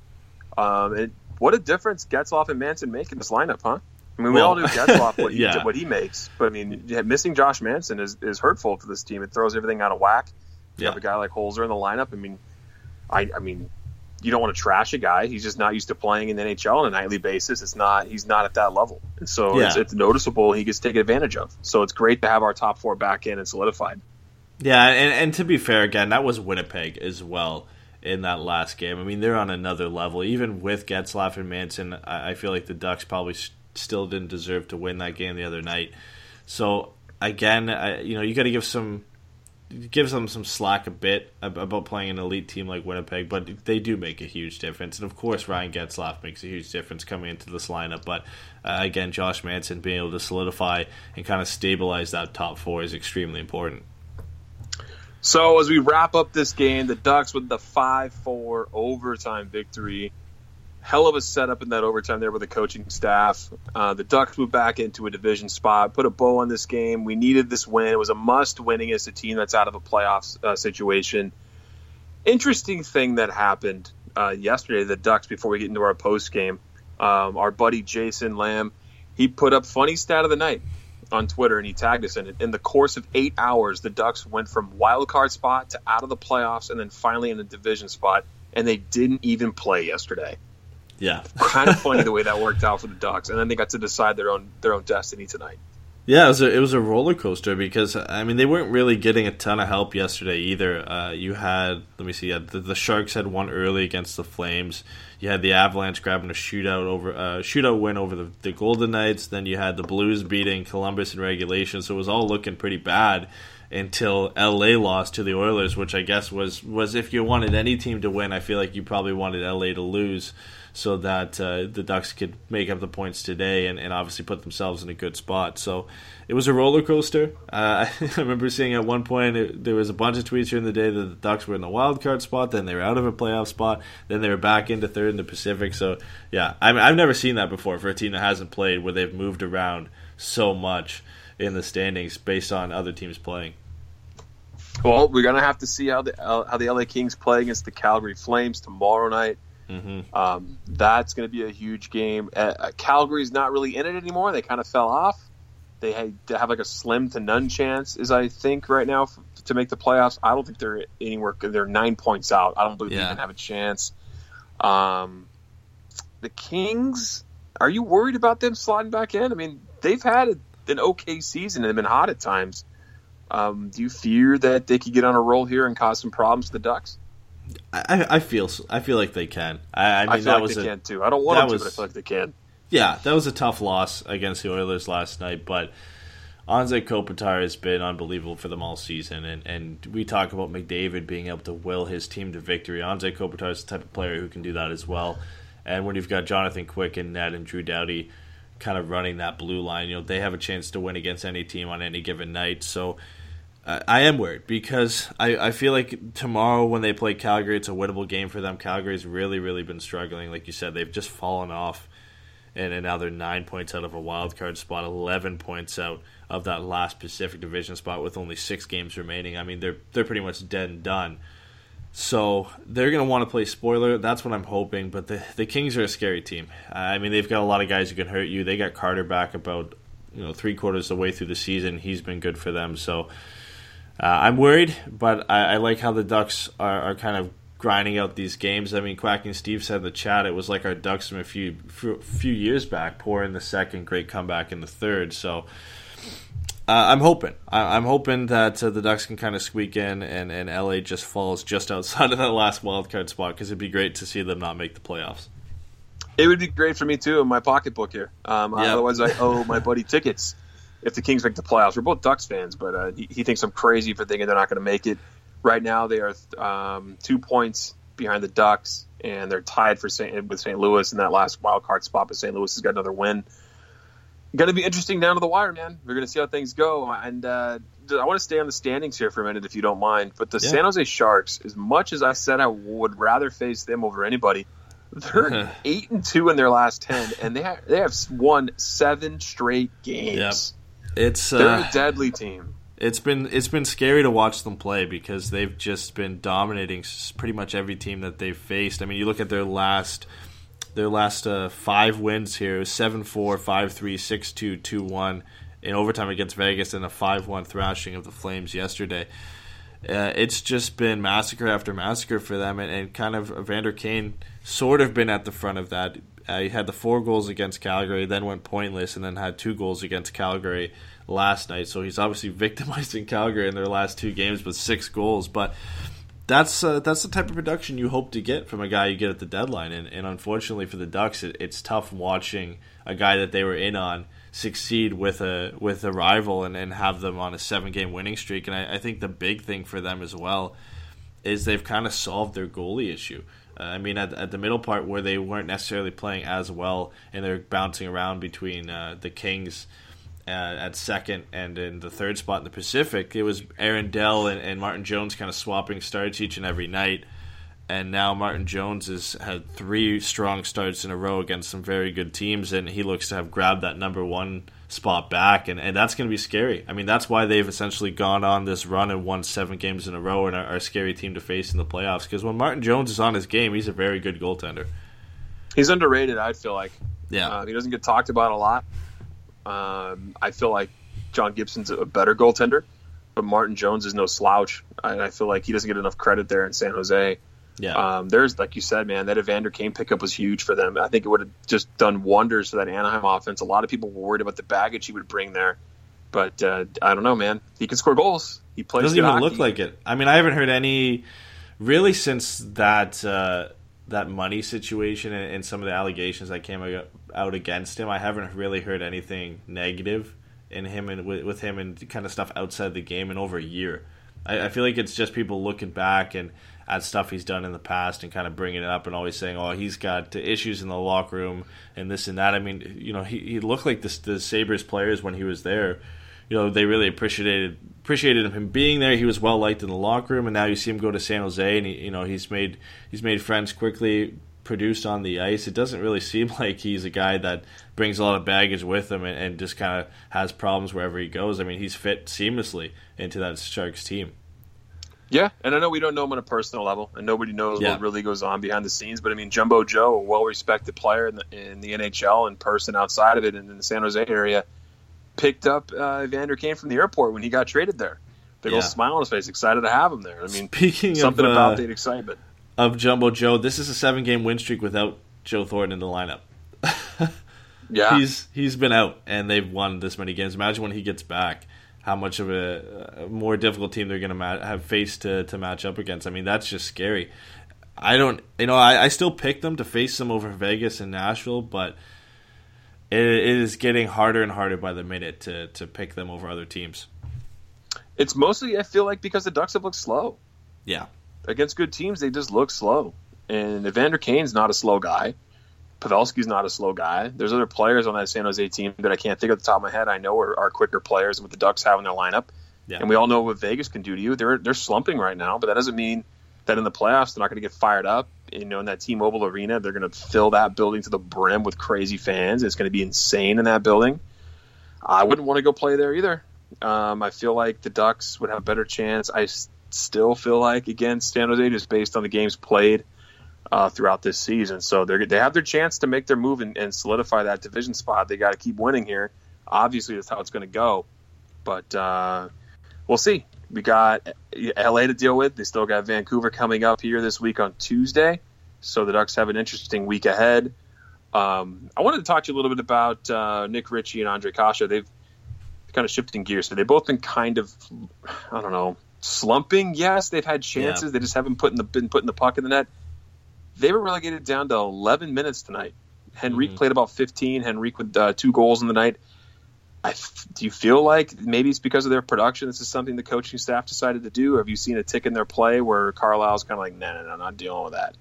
Um, and what a difference Getzlaf and Manson make in this lineup, huh? I mean, we well, all knew Getzlaf what he, yeah. what he makes, but I mean, missing Josh Manson is, is hurtful for this team. It throws everything out of whack. You yeah. have a guy like Holzer in the lineup. I mean, I, I mean, you don't want to trash a guy. He's just not used to playing in the NHL on a nightly basis. It's not he's not at that level, and so yeah. it's, it's, noticeable. He gets taken advantage of. So it's great to have our top four back in and solidified. Yeah, and, and to be fair, again, that was Winnipeg as well in that last game. I mean, they're on another level. Even with Getzlaf and Manson, I, I feel like the Ducks probably still didn't deserve to win that game the other night. So again, I, you know, you got to give some gives them some slack a bit about playing an elite team like Winnipeg, but they do make a huge difference. And of course, Ryan Getzlaf makes a huge difference coming into this lineup. But uh, again, Josh Manson being able to solidify and kind of stabilize that top four is extremely important. So as we wrap up this game, the Ducks with the five-four overtime victory hell of a setup in that overtime there with the coaching staff. Uh, the Ducks moved back into a division spot, put a bow on this game. We needed this win. It was a must win against a team that's out of a playoff uh, situation. Interesting thing that happened uh, yesterday, the Ducks, before we get into our post game. Um, our buddy Jason Lamb, he put up funny stat of the night on Twitter and he tagged us in it. In the course of eight hours, the Ducks went from wild card spot to out of the playoffs and then finally in the division spot, and they didn't even play yesterday. Yeah, kind of funny the way that worked out for the Ducks, and then they got to decide their own their own destiny tonight. Yeah, it was a, it was a roller coaster because I mean they weren't really getting a ton of help yesterday either. Uh, you had let me see, yeah, the, the, Sharks had one early against the Flames. You had the Avalanche grabbing a shootout over uh, shootout win over the, the Golden Knights. Then you had the Blues beating Columbus in regulation, so it was all looking pretty bad until LA lost to the Oilers, which I guess was was if you wanted any team to win, I feel like you probably wanted LA to lose so that uh, the Ducks could make up the points today and, and obviously put themselves in a good spot. So it was a roller coaster. Uh, I remember seeing at one point it, there was a bunch of tweets during the day that the Ducks were in the wild card spot, then they were out of a playoff spot, then they were back into third in the Pacific. So yeah, I mean, I've never seen that before for a team that hasn't played where they've moved around so much in the standings based on other teams playing. Well, we're gonna have to see how the how the LA Kings play against the Calgary Flames tomorrow night. Mm-hmm. Um, that's going to be a huge game. Uh, uh, Calgary's not really in it anymore. They kind of fell off. They, had, they have like a slim to none chance, as I think right now, f- to make the playoffs. I don't think they're anywhere. They're nine points out. I don't believe they Yeah. even have a chance. Um, the Kings. Are you worried about them sliding back in? I mean, they've had an okay season and they've been hot at times. Um, do you fear that they could get on a roll here and cause some problems to the Ducks? I, I feel I feel like they can. I, I mean I feel that like was they a, can too. I don't want them to, was- but I feel like they can. Yeah, that was a tough loss against the Oilers last night, but Anze Kopitar has been unbelievable for them all season, and, and we talk about McDavid being able to will his team to victory. Anze Kopitar is the type of player who can do that as well. And when you've got Jonathan Quick and Ned and Drew Doughty kind of running that blue line, you know they have a chance to win against any team on any given night. So I am worried because I, I feel like tomorrow when they play Calgary, it's a winnable game for them. Calgary's really, really been struggling. Like you said, they've just fallen off and, and now they're nine points out of a wild card spot, eleven points out of that last Pacific Division spot with only six games remaining. I mean, they're they're pretty much dead and done. So they're going to want to play spoiler. That's what I'm hoping. But the the Kings are a scary team. I mean, they've got a lot of guys who can hurt you. They got Carter back about you know three quarters of the way through the season. He's been good for them. So uh, I'm worried, but I, I like how the Ducks are, are kind of grinding out these games. I mean, Quacking Steve said in the chat it was like our Ducks from a few few, years back, poor in the second, great comeback in the third. So uh, I'm hoping. I, I'm hoping that uh, the Ducks can kind of squeak in, and, and LA just falls just outside of that last wild card spot because it'd be great to see them not make the playoffs. It would be great for me too in my pocketbook here. Um, Yeah. Otherwise, I owe my buddy tickets if the Kings make the playoffs. We're both Ducks fans, but uh, he, he thinks I'm crazy for thinking they're not going to make it. Right now, they are um, two points behind the Ducks, and they're tied for St. with St. Louis in that last wild card spot. But St. Louis has got another win. Going to be interesting down to the wire, man. We're going to see how things go, and uh, I want to stay on the standings here for a minute, if you don't mind. But the Yeah. San Jose Sharks, as much as I said I would rather face them over anybody, they're eight and two in their last ten, and they have, they have won seven straight games. It's They're uh, a deadly team. it's been it's been scary to watch them play because they've just been dominating pretty much every team that they've faced. I mean, you look at their last their last uh, five wins here: 7-4, 5-3, 6-2, 2-1 in overtime against Vegas, and a five-one thrashing of the Flames yesterday. Uh, it's just been massacre after massacre for them, and, and kind of Vander Kane sort of been at the front of that. Uh, he had the four goals against Calgary, then went pointless, and then had two goals against Calgary last night. So he's obviously victimizing Calgary in their last two games with six goals. But that's uh, that's the type of production you hope to get from a guy you get at the deadline. And, and unfortunately for the Ducks, it, it's tough watching a guy that they were in on succeed with a with a rival and, and have them on a seven game winning streak. And I, I think the big thing for them as well is they've kind of solved their goalie issue. I mean, at, at the middle part where they weren't necessarily playing as well, and they're bouncing around between uh, the Kings uh, at second and in the third spot in the Pacific, it was Aaron Dell and, and Martin Jones kind of swapping starts each and every night. And now Martin Jones has had three strong starts in a row against some very good teams, and he looks to have grabbed that number one spot back, and, and that's going to be scary. I mean, that's why they've essentially gone on this run and won seven games in a row and are, are a scary team to face in the playoffs. Because when Martin Jones is on his game, he's a very good goaltender. He's underrated. I feel like Yeah, uh, he doesn't get talked about a lot. Um, I feel like John Gibson's a better goaltender, but Martin Jones is no slouch. I, I feel like he doesn't get enough credit there in San Jose. Yeah, Um, there's, like you said, man, that Evander Kane pickup was huge for them. I think it would have just done wonders for that Anaheim offense. A lot of people were worried about the baggage he would bring there, but uh, I don't know, man. He can score goals. He plays. doesn't even hockey. look like it. I mean, I haven't heard any really since that uh, that money situation and, and some of the allegations that came out- out against him. I haven't really heard anything negative in him and with, with him and kind of stuff outside the game in over a year. I, I feel like it's just people looking back and at stuff he's done in the past and kind of bringing it up and always saying, "Oh, he's got issues in the locker room and this and that." I mean, you know, he, he looked like this, the Sabres players when he was there you know they really appreciated appreciated him being there. He was well liked in the locker room, and now you see him go to San Jose, and he, you know he's made he's made friends quickly, produced on the ice. It doesn't really seem like he's a guy that brings a lot of baggage with him and, and just kind of has problems wherever he goes. I mean, he's fit seamlessly into that Sharks team. Yeah, and I know we don't know him on a personal level, and nobody knows Yeah. what really goes on behind the scenes. But I mean, Jumbo Joe, a well-respected player in the, in the NHL, in person outside of it, and in the San Jose area, picked up uh, Evander Kane from the airport when he got traded there. Big old smile on his face, excited to have him there. I mean, Speaking something of, about uh, the excitement. Of Jumbo Joe, this is a seven game win streak without Joe Thornton in the lineup. Yeah, He's he's been out and they've won this many games. Imagine when he gets back, how much of a, a more difficult team they're going to ma- have faced to to match up against. I mean, that's just scary. I don't, you know, I, I still pick them to face them over Vegas and Nashville, but it, it is getting harder and harder by the minute to to pick them over other teams. it's mostly I feel like because the Ducks have looked slow Yeah, against good teams. They just look slow, and Evander Kane's not a slow guy. Pavelski's not a slow guy. There's other players on that San Jose team that I can't think of the top of my head. I know are, are quicker players than what the Ducks have in their lineup. yeah, And we all know what Vegas can do to you. They're they're slumping right now, but that doesn't mean that in the playoffs they're not going to get fired up. You know, in that T-Mobile Arena, they're going to fill that building to the brim with crazy fans. It's going to be insane in that building. I wouldn't want to go play there either. Um, I feel like the Ducks would have a better chance. I still feel like against San Jose, just based on the games played uh, throughout this season. So they they have their chance to make their move and, and solidify that division spot. They got to keep winning here. Obviously, that's how it's going to go. But uh, we'll see. We got LA to deal with. They still got Vancouver coming up here this week on Tuesday. So the Ducks have an interesting week ahead. Um, I wanted to talk to you a little bit about uh, Nick Ritchie and Ondrej Kase. They've kind of shifting gears. So they've both been kind of, I don't know, slumping. Yes, they've had chances. They just haven't put in the, been putting the puck in the net. They were relegated down to 11 minutes tonight. Henrique Mhm. played about 15. Henrique with uh, two goals in the night. I f- do you feel like maybe it's because of their production? This is something the coaching staff decided to do. Or have you seen a tick in their play where Carlyle's kind of like, no, no, no, not dealing with that.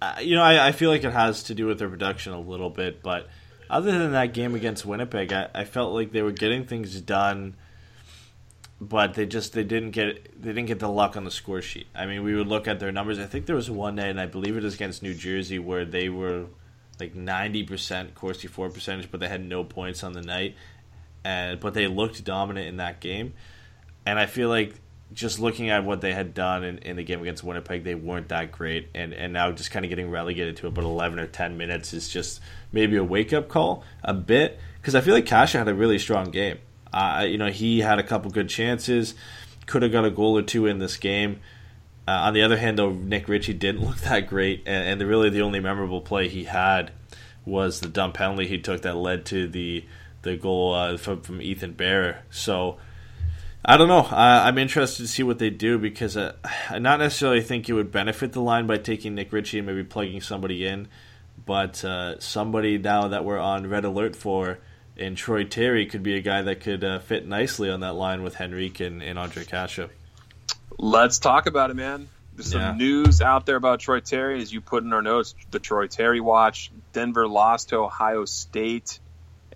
Uh, you know, I, I feel like it has to do with their production a little bit, but other than that game against Winnipeg, I, I felt like they were getting things done, but they just they didn't get they didn't get the luck on the score sheet. I mean, we would look at their numbers. I think there was one night, and I believe it was against New Jersey, where they were like ninety percent Corsi for percentage, but they had no points on the night, and but they looked dominant in that game, and I feel like just looking at what they had done in, in the game against Winnipeg, they weren't that great, and and now just kind of getting relegated to about eleven or ten minutes is just maybe a wake up call a bit because I feel like Kase had a really strong game. Uh, you know, he had a couple good chances, could have got a goal or two in this game. Uh, on the other hand, though, Nick Ritchie didn't look that great, and, and the, really the only memorable play he had was the dumb penalty he took that led to the the goal uh, from, from Ethan Bear. So I don't know. I, I'm interested to see what they do because uh, I not necessarily think it would benefit the line by taking Nick Ritchie and maybe plugging somebody in, but uh, somebody now that we're on red alert for. And Troy Terry could be a guy that could uh, fit nicely on that line with Henrique and, and Ondrej Kase. Let's talk about it, man. There's some Yeah. news out there about Troy Terry, as you put in our notes. The Troy Terry watch. Denver lost to Ohio State,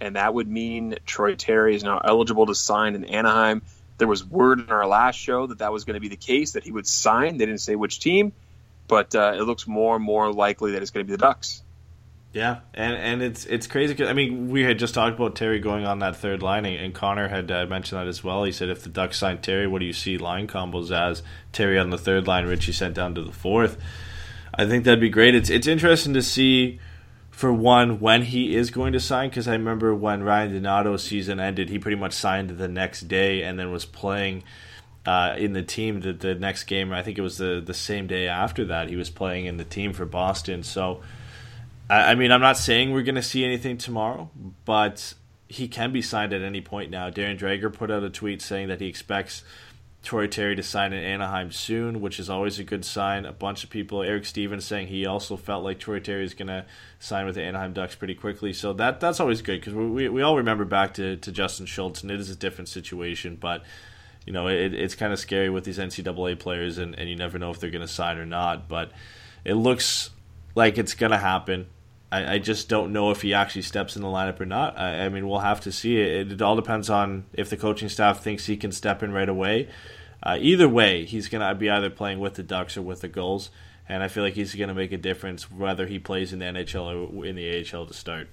and that would mean Troy Terry is now eligible to sign in Anaheim. There was word in our last show that that was going to be the case, that he would sign. They didn't say which team, but uh, it looks more and more likely that it's going to be the Ducks. Yeah, and and it's it's crazy. 'cause, I mean, we had just talked about Terry going on that third line, and, Connor had uh, mentioned that as well. He said, if the Ducks sign Terry, what do you see line combos as? Terry on the third line, Ritchie sent down to the fourth. I think that'd be great. It's it's interesting to see, for one, when he is going to sign. Because I remember when Ryan Donato's season ended, he pretty much signed the next day, and then was playing. Uh, in the team the, the next game, I think it was the the same day after that he was playing in the team for Boston. So, I, I mean, I'm not saying we're going to see anything tomorrow, but he can be signed at any point now. Darren Dreger put out a tweet saying that he expects Troy Terry to sign in Anaheim soon, which is always a good sign. A bunch of people, Eric Stephens saying he also felt like Troy Terry is going to sign with the Anaheim Ducks pretty quickly. So that that's always good because we, we, all remember back to, to Justin Schultz, and it is a different situation, but. You know, it, it's kind of scary with these NCAA players, and, and you never know if they're going to sign or not. But it looks like it's going to happen. I, I just don't know if he actually steps in the lineup or not. I, I mean, we'll have to see. It, it all depends on if the coaching staff thinks he can step in right away. Uh, either way, he's going to be either playing with the Ducks or with the Gulls, and I feel like he's going to make a difference whether he plays in the NHL or in the AHL to start.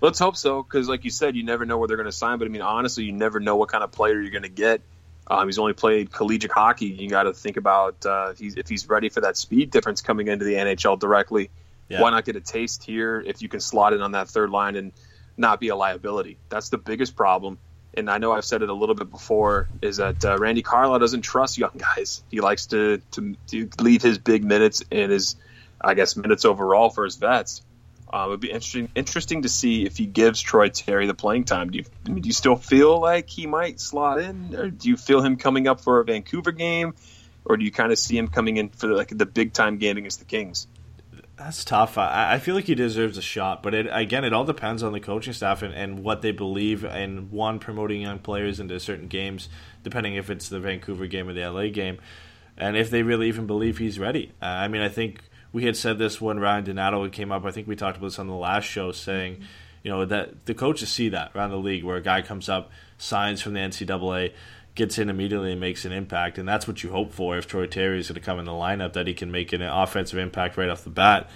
Let's hope so, because like you said, you never know where they're going to sign. But I mean, honestly, you never know what kind of player you're going to get. Um, he's only played collegiate hockey. You got to think about uh, if, he's, if he's ready for that speed difference coming into the NHL directly. Yeah. Why not get a taste here if you can slot in on that third line and not be a liability. That's the biggest problem. And I know I've said it a little bit before is that uh, Randy Carlyle doesn't trust young guys. He likes to, to to leave his big minutes and his, I guess, minutes overall for his vets. Uh, it would be interesting interesting to see if he gives Troy Terry the playing time. Do you I mean, do you still feel like he might slot in, or do you feel him coming up for a Vancouver game, or do you kind of see him coming in for like the big time game against the Kings? That's tough. I, I feel like he deserves a shot, but it, again, it all depends on the coaching staff and, and what they believe in one promoting young players into certain games, depending if it's the Vancouver game or the LA game, and if they really even believe he's ready. Uh, I mean, I think we had said this when Ryan Donato came up. I think we talked about this on the last show, saying, you know, that the coaches see that around the league where a guy comes up, signs from the NCAA, gets in immediately and makes an impact, and that's what you hope for if Troy Terry is going to come in the lineup that he can make an offensive impact right off the bat.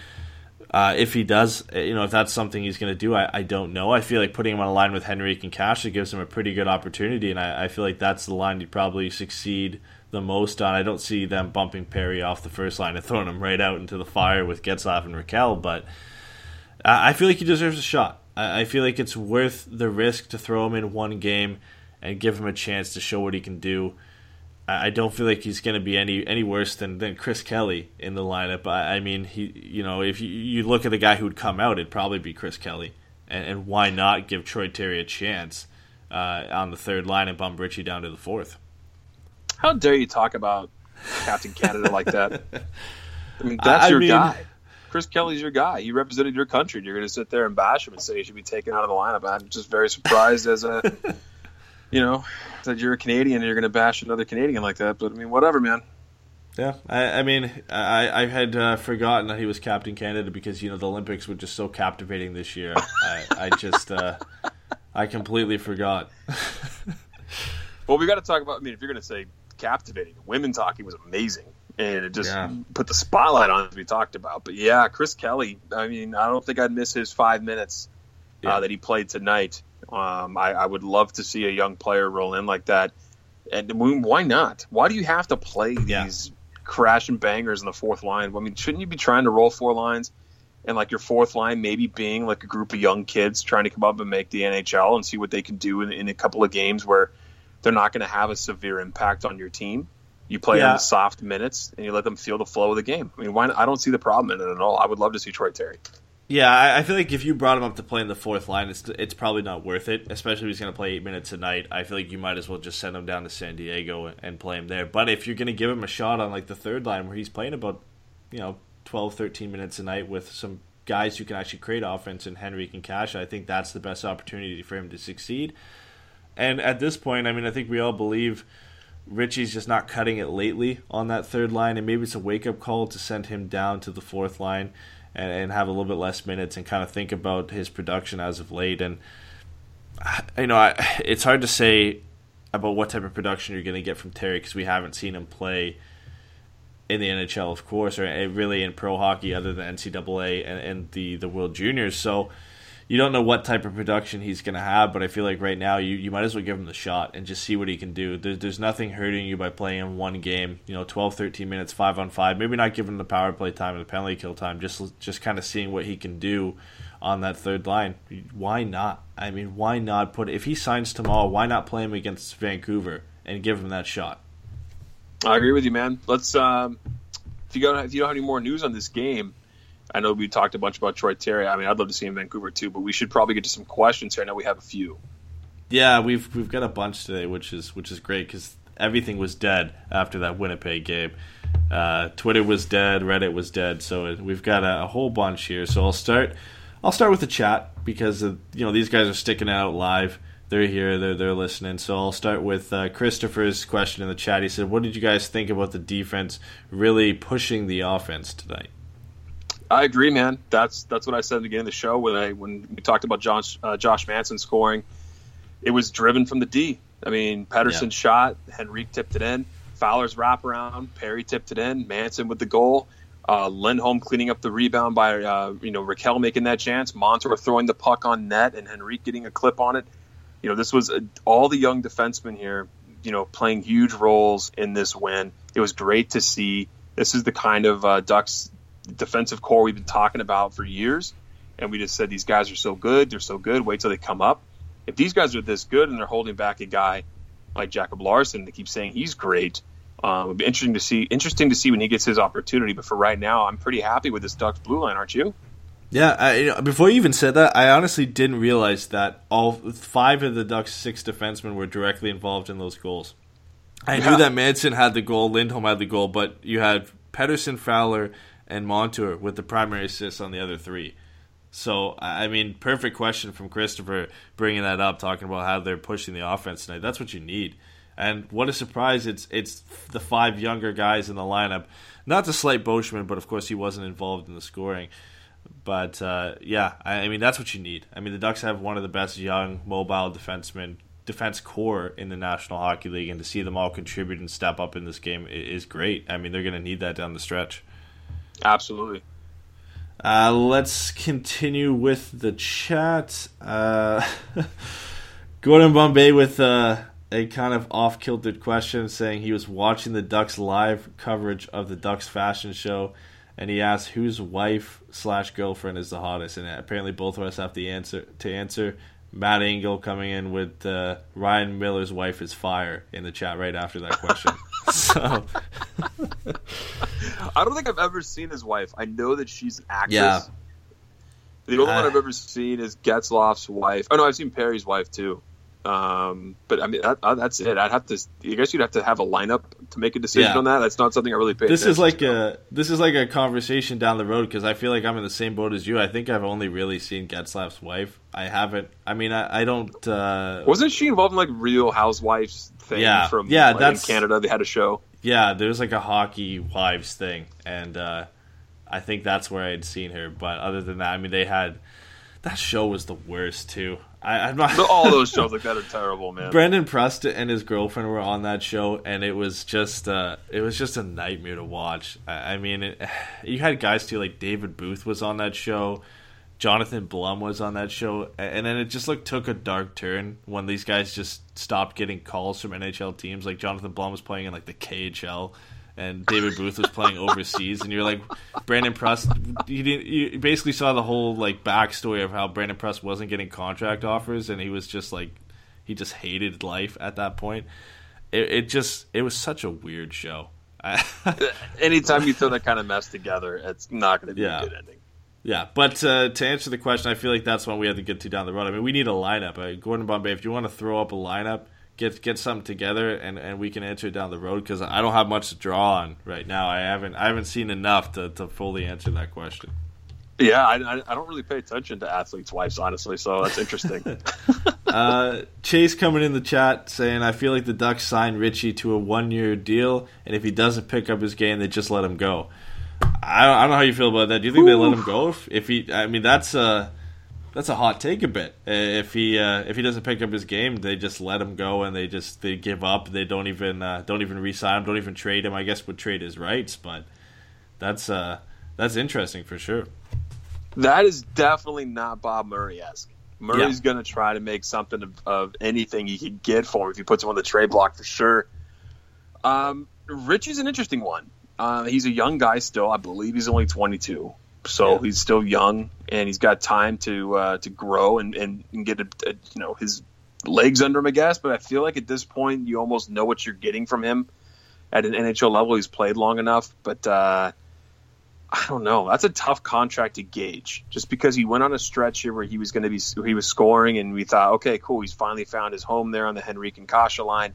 Uh, if he does, you know, if that's something he's going to do, I, I don't know. I feel like putting him on a line with Henrique and Kase gives him a pretty good opportunity, and I, I feel like that's the line he'd probably succeed the most on. I don't see them bumping Perry off the first line and throwing him right out into the fire with Getzlaf and Rakell, but I, I feel like he deserves a shot. I feel like it's worth the risk to throw him in one game and give him a chance to show what he can do. I don't feel like he's going to be any any worse than, than Chris Kelly in the lineup. I, I mean, he you know if you, you look at the guy who would come out, it'd probably be Chris Kelly, and, and why not give Troy Terry a chance uh, on the third line and bump Ritchie down to the fourth? How dare you talk about Captain Canada like that? I mean, that's I your mean- guy. Chris Kelly's your guy. He represented your country. You're going to sit there and bash him and say he should be taken out of the lineup. I'm just very surprised as a, you know, that you're a Canadian and you're going to bash another Canadian like that. But I mean, whatever, man. Yeah, I, I mean, I, I had uh, forgotten that he was Captain Canada because you know the Olympics were just so captivating this year. I, I just, uh, I completely forgot. Well, we got to talk about. I mean, if you're going to say captivating, women's hockey was amazing, and it just Yeah. put the spotlight on as we talked about. But yeah, Chris Kelly. I mean, I don't think I'd miss his five minutes Yeah. uh, that he played tonight. Um, I, I would love to see a young player roll in like that. And why not? Why do you have to play Yeah. these crash and bangers in the fourth line? I mean, shouldn't you be trying to roll four lines? And like your fourth line, maybe being like a group of young kids trying to come up and make the NHL and see what they can do in, in a couple of games where they're not going to have a severe impact on your team. You play Yeah. them the soft minutes and you let them feel the flow of the game. I mean, why? I don't see the problem in it at all. I would love to see Troy Terry. Yeah, I, I feel like if you brought him up to play in the fourth line, it's it's probably not worth it. Especially if he's going to play eight minutes a night. I feel like you might as well just send him down to San Diego and, and play him there. But if you're going to give him a shot on like the third line, where he's playing about you know 12, 13 minutes a night with some guys who can actually create offense and Henry and Kase, I think that's the best opportunity for him to succeed. And at this point, I mean, I think we all believe Ritchie's just not cutting it lately on that third line, and maybe it's a wake up call to send him down to the fourth line and, and have a little bit less minutes and kind of think about his production as of late. And you know, I, it's hard to say about what type of production you're going to get from Terry because we haven't seen him play in the NHL, of course, or uh, really in pro hockey other than NCAA and, and the the World Juniors. So you don't know what type of production he's going to have, but I feel like right now you, you might as well give him the shot and just see what he can do. There, there's nothing hurting you by playing him one game, you know, 12, 13 minutes, 5 on 5. Maybe not giving him the power play time and the penalty kill time, just just kind of seeing what he can do on that third line. Why not? I mean, why not put if he signs tomorrow, why not play him against Vancouver and give him that shot? I agree with you, man. Let's. Um, if you got, if you don't have any more news on this game, I know we talked a bunch about Troy Terry. I mean, I'd love to see him in Vancouver too, but we should probably get to some questions here. I know we have a few. Yeah, we've we've got a bunch today, which is which is great because everything was dead after that Winnipeg game. Uh, Twitter was dead, Reddit was dead, so we've got a, a whole bunch here. So I'll start. I'll start with the chat because uh, you know these guys are sticking out live. They're here, they're they're listening. So I'll start with uh, Christopher's question in the chat. He said, "What did you guys think about the defense really pushing the offense tonight?" I agree, man. That's that's what I said at the beginning of the show when I when we talked about Josh uh, Josh Manson scoring. It was driven from the D. I mean, Pettersson Yeah. shot, Henrique tipped it in, Fowler's wraparound, Perry tipped it in, Manson with the goal, uh, Lindholm cleaning up the rebound by uh, you know Rakell making that chance, Montour throwing the puck on net, and Henrique getting a clip on it. You know, this was uh all the young defensemen here. You know, playing huge roles in this win. It was great to see. This is the kind of uh, Ducks defensive core we've been talking about for years, and we just said these guys are so good, they're so good. Wait till they come up. If these guys are this good and they're holding back a guy like Jacob Larsson, they keep saying he's great. Um, it'd be interesting to see. Interesting to see when he gets his opportunity. But for right now, I'm pretty happy with this Ducks blue line, aren't you? Yeah, I, you know, before you even said that, I honestly didn't realize that all five of the Ducks' six defensemen were directly involved in those goals. I Yeah. knew that Manson had the goal, Lindholm had the goal, but you had Pettersson, Fowler, and Montour with the primary assists on the other three. So, I mean, perfect question from Christopher bringing that up, talking about how they're pushing the offense tonight. That's what you need. And what a surprise! It's it's the five younger guys in the lineup. Not to slight Beauchemin, but of course he wasn't involved in the scoring. But uh, yeah, I, I mean that's what you need. I mean the Ducks have one of the best young mobile defensemen, defense core in the National Hockey League, and to see them all contribute and step up in this game is great. I mean they're going to need that down the stretch. Absolutely. Uh, let's continue with the chat. Uh, Gordon Bombay with uh, a kind of off kiltered question saying he was watching the Ducks live coverage of the Ducks fashion show and he asked whose wife slash girlfriend is the hottest. And apparently both of us have the answer to answer. Matt Engel coming in with uh, Ryan Miller's wife is fire in the chat right after that question. so I don't think I've ever seen his wife. I know that she's an actress. Yeah. The only one Uh, I've ever seen is Getzlaf's wife. Oh no, I've seen Perry's wife too. Um, but I mean, that, uh, that's it. I'd have to. I guess you'd have to have a lineup to make a decision Yeah. on that. That's not something I really pay. this is like to. a this is like a conversation down the road because I feel like I'm in the same boat as you. I think I've only really seen Getzlaf's wife. I haven't. I mean, I, I don't. Uh, Wasn't she involved in like Real Housewives thing Yeah. from Yeah, like, that's- Canada? They had a show. yeah, there's like a hockey wives thing, and uh, I think that's where I'd seen her. But other than that, I mean, they had that show was the worst too. I, I'm not. All those shows like that are terrible, man. Brandon Prust and his girlfriend were on that show, and it was just uh, it was just a nightmare to watch. I, I mean, it, you had guys too, like David Booth was on that show, Jonathan Blum was on that show, and then it just like took a dark turn when these guys just stopped getting calls from NHL teams. Like Jonathan Blum was playing in like the KHL. And David Booth was playing overseas, and you're like, Brandon Prust. You didn't. You basically saw the whole like backstory of how Brandon Prust wasn't getting contract offers, and he was just like he just hated life at that point. It, it just it was such a weird show. Anytime you throw that kind of mess together, it's not going to be Yeah. a good ending. yeah, but uh, to answer the question, I feel like that's one we have to get to down the road. I mean, we need a lineup. Uh, Gordon Bombay, if you want to throw up a lineup, get get something together, and, and we can answer it down the road because I don't have much to draw on right now. I haven't I haven't seen enough to, to fully answer that question. Yeah, I, I, don't really pay attention to athletes' wives, honestly. So that's interesting. Uh, Chase coming in the chat saying, I feel like the Ducks signed Ritchie to a one year deal, and if he doesn't pick up his game, they just let him go. I don't, I don't know how you feel about that. Do you think they let him go? If, if he, I mean, that's a that's a hot take a bit. If he uh, if he doesn't pick up his game, they just let him go, and they just they give up. They don't even uh, don't even re-sign him. Don't even trade him. I guess would trade his rights, but that's uh that's interesting for sure. that is definitely not Bob Murray esque. Murray's going to try to make something of, of anything he can get for him if he puts him on the trade block for sure. Um, Ritchie's an interesting one. Uh, he's a young guy still. I believe he's only 22, so Yeah. he's still young and he's got time to uh, to grow and, and, and get a, a, you know his legs under him, I guess. But I feel like at this point you almost know what you're getting from him at an NHL level. He's played long enough, but uh, I don't know. That's a tough contract to gauge, just because he went on a stretch here where he was going to be he was scoring, and we thought, okay, cool, he's finally found his home there on the Henrique and Kase line.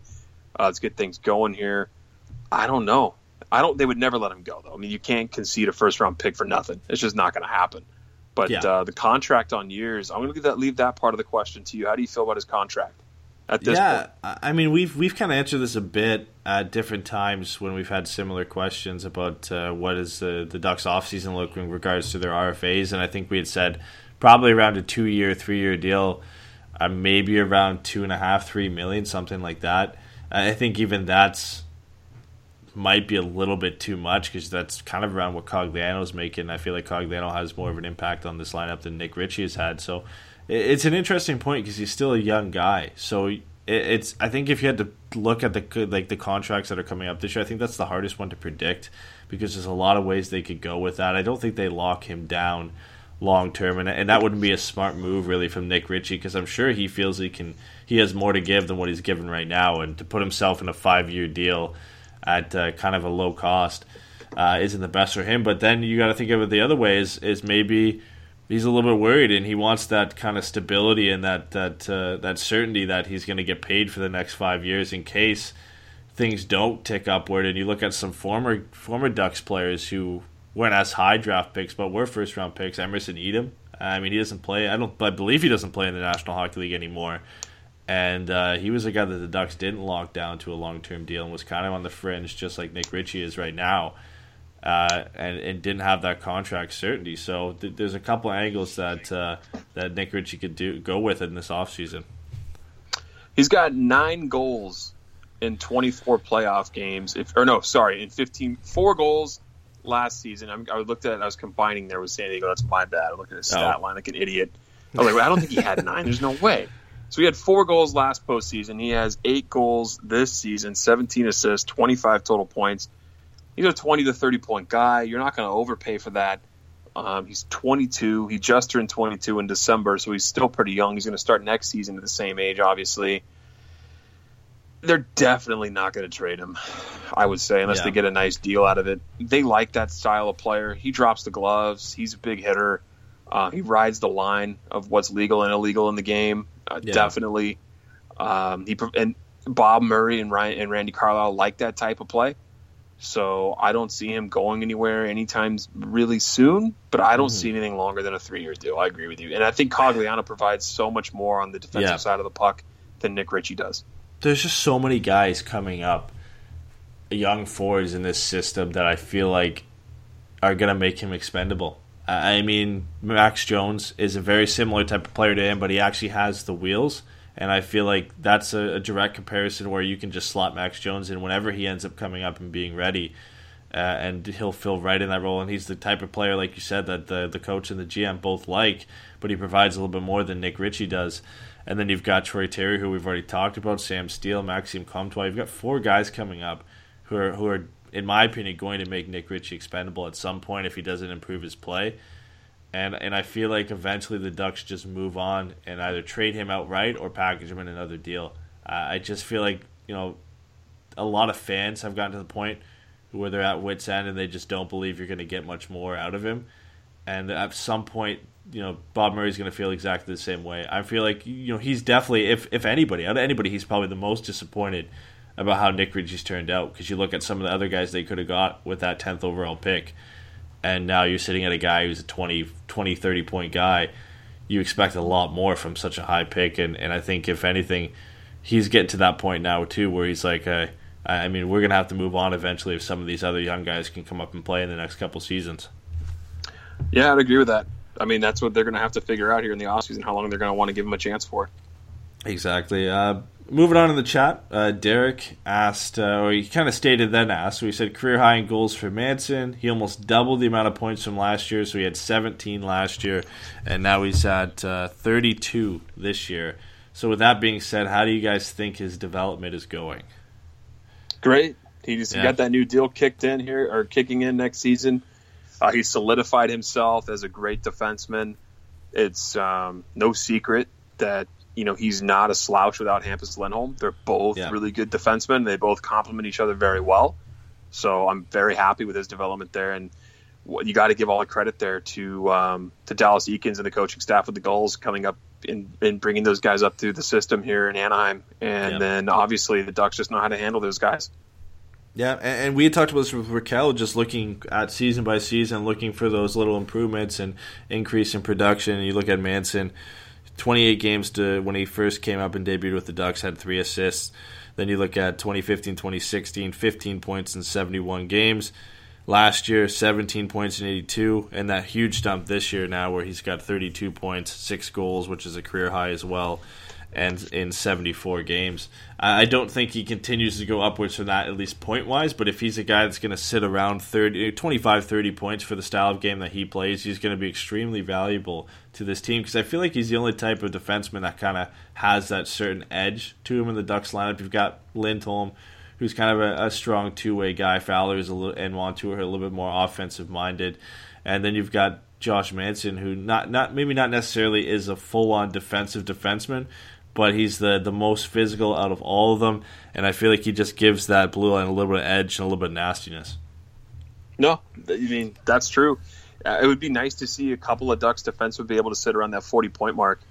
Uh, let's get things going here. I don't know. I don't. They would never let him go, though. I mean, you can't concede a first round pick for nothing. It's just not going to happen. But Yeah. uh, the contract on years, I'm going to leave that leave that part of the question to you. How do you feel about his contract at this yeah, point? I I mean we've we've kind of answered this a bit at different times when we've had similar questions about uh, what is the the Ducks offseason look in regards to their RFAs, and I think we had said probably around a two year, three year deal, uh, maybe around two and a half, three million, something like that. I think even that's might be a little bit too much because that's kind of around what Cogliano's making. I feel like Cogliano has more of an impact on this lineup than Nick Ritchie has had. So it's an interesting point because he's still a young guy. So it's I think if you had to look at the like the contracts that are coming up this year, I think that's the hardest one to predict because there's a lot of ways they could go with that. I don't think they lock him down long term, and and that wouldn't be a smart move really from Nick Ritchie because I'm sure he feels he can he has more to give than what he's given right now, and to put himself in a five year deal at uh, kind of a low cost uh, isn't the best for him. But then you got to think of it the other way is is maybe he's a little bit worried and he wants that kind of stability and that that uh, that certainty that he's going to get paid for the next five years in case things don't tick upward. And you look at some former former Ducks players who weren't as high draft picks but were first round picks. Emerson Etem. I mean, he doesn't play. I don't. I believe he doesn't play in the National Hockey League anymore. And uh, he was a guy that the Ducks didn't lock down to a long term deal and was kind of on the fringe, just like Nick Ritchie is right now uh, and, and didn't have that contract certainty. So th- there's a couple angles that uh, that Nick Ritchie could do go with in this offseason. He's got nine goals in 24 playoff games. If or no, sorry, in 15, four goals last season. I'm, I looked at, it, I was combining there with San Diego. That's my bad. I looked at his stat Oh. line like an idiot. I was like, I don't think he had nine. There's no way. So he had four goals last postseason. He has eight goals this season, 17 assists, 25 total points. He's a 20 to 30 point guy. You're not going to overpay for that. Um, he's 22. He just turned 22 in December, so he's still pretty young. He's going to start next season at the same age, obviously. They're definitely not going to trade him, I would say, unless Yeah. they get a nice deal out of it. They like that style of player. He drops the gloves. He's a big hitter. Uh, he rides the line of what's legal and illegal in the game. Uh, Yeah. Definitely. Um, he and Bob Murray and Ryan and Randy Carlyle like that type of play. So I don't see him going anywhere anytime really soon. But I don't Mm-hmm. see anything longer than a three-year deal. I agree with you, and I think Cogliano provides so much more on the defensive Yeah. side of the puck than Nick Ritchie does. There's just so many guys coming up, young forwards in this system that I feel like are going to make him expendable. I mean, Max Jones is a very similar type of player to him, but he actually has the wheels. And I feel like that's a, a direct comparison where you can just slot Max Jones in whenever he ends up coming up and being ready. Uh, and he'll fill right in that role. And he's the type of player, like you said, that the, the coach and the GM both like, but he provides a little bit more than Nick Ritchie does. And then you've got Troy Terry, who we've already talked about, Sam Steele, Maxime Comtois. You've got four guys coming up who are, who are, in my opinion, going to make Nick Ritchie expendable at some point if he doesn't improve his play. And and I feel like eventually the Ducks just move on and either trade him outright or package him in another deal. Uh, I just feel like you know a lot of fans have gotten to the point where they're at wits end and they just don't believe you're going to get much more out of him. And at some point, you know, Bob Murray's going to feel exactly the same way. I feel like you know he's definitely, if if anybody, out of anybody, he's probably the most disappointed about how Nick Ritchie's turned out because you look at some of the other guys they could have got with that 10th overall pick and now you're sitting at a guy who's a 20, 20 30 point guy. You expect a lot more from such a high pick, and, and I think if anything, he's getting to that point now too, where he's like, uh, I mean, we're gonna have to move on eventually if some of these other young guys can come up and play in the next couple seasons. Yeah, I'd agree with that. I mean, that's what they're going to have to figure out here in the offseason, how long they're going to want to give him a chance for. Exactly. Uh, moving on in the chat, uh, Derek asked, uh, or he kind of stated then asked, so he said career high in goals for Manson. He almost doubled the amount of points from last year, so he had 17 last year, and now he's at uh, 32 this year. So with that being said, how do you guys think his development is going? Great. He just Yeah. got that new deal kicked in here or kicking in next season. Uh, he solidified himself as a great defenseman. It's um, no secret that you know he's not a slouch without Hampus Lindholm. They're both Yeah. really good defensemen. They both complement each other very well. So I'm very happy with his development there, and you got to give all the credit there to um, to Dallas Eakins and the coaching staff with the goals coming up and, in bringing those guys up through the system here in Anaheim, and Yeah. then obviously the Ducks just know how to handle those guys. Yeah, and, and we had talked about this with Rakell, just looking at season by season, looking for those little improvements and increase in production. You look at Manson, 28 games to when he first came up and debuted with the Ducks, had three assists. Then you look at 2015, 2016, 15 points in 71 games. Last year, 17 points in 82, and that huge jump this year now where he's got 32 points, six goals, which is a career high as well, and in 74 games. I don't think he continues to go upwards from that, at least point wise, but if he's a guy that's going to sit around 30, eh, 25, 30 points for the style of game that he plays, he's going to be extremely valuable to this team because I feel like he's the only type of defenseman that kind of has that certain edge to him in the Ducks lineup. You've got Lindholm, who's kind of a, a strong two way guy. Fowler's a little, and Montour are a little bit more offensive minded. And then you've got Josh Manson, who not not maybe not necessarily is a full on defensive defenseman, but he's the the most physical out of all of them, and I feel like he just gives that blue line a little bit of edge and a little bit of nastiness. No, I mean that's true. Uh, it would be nice to see a couple of Ducks defense would be able to sit around that forty point mark.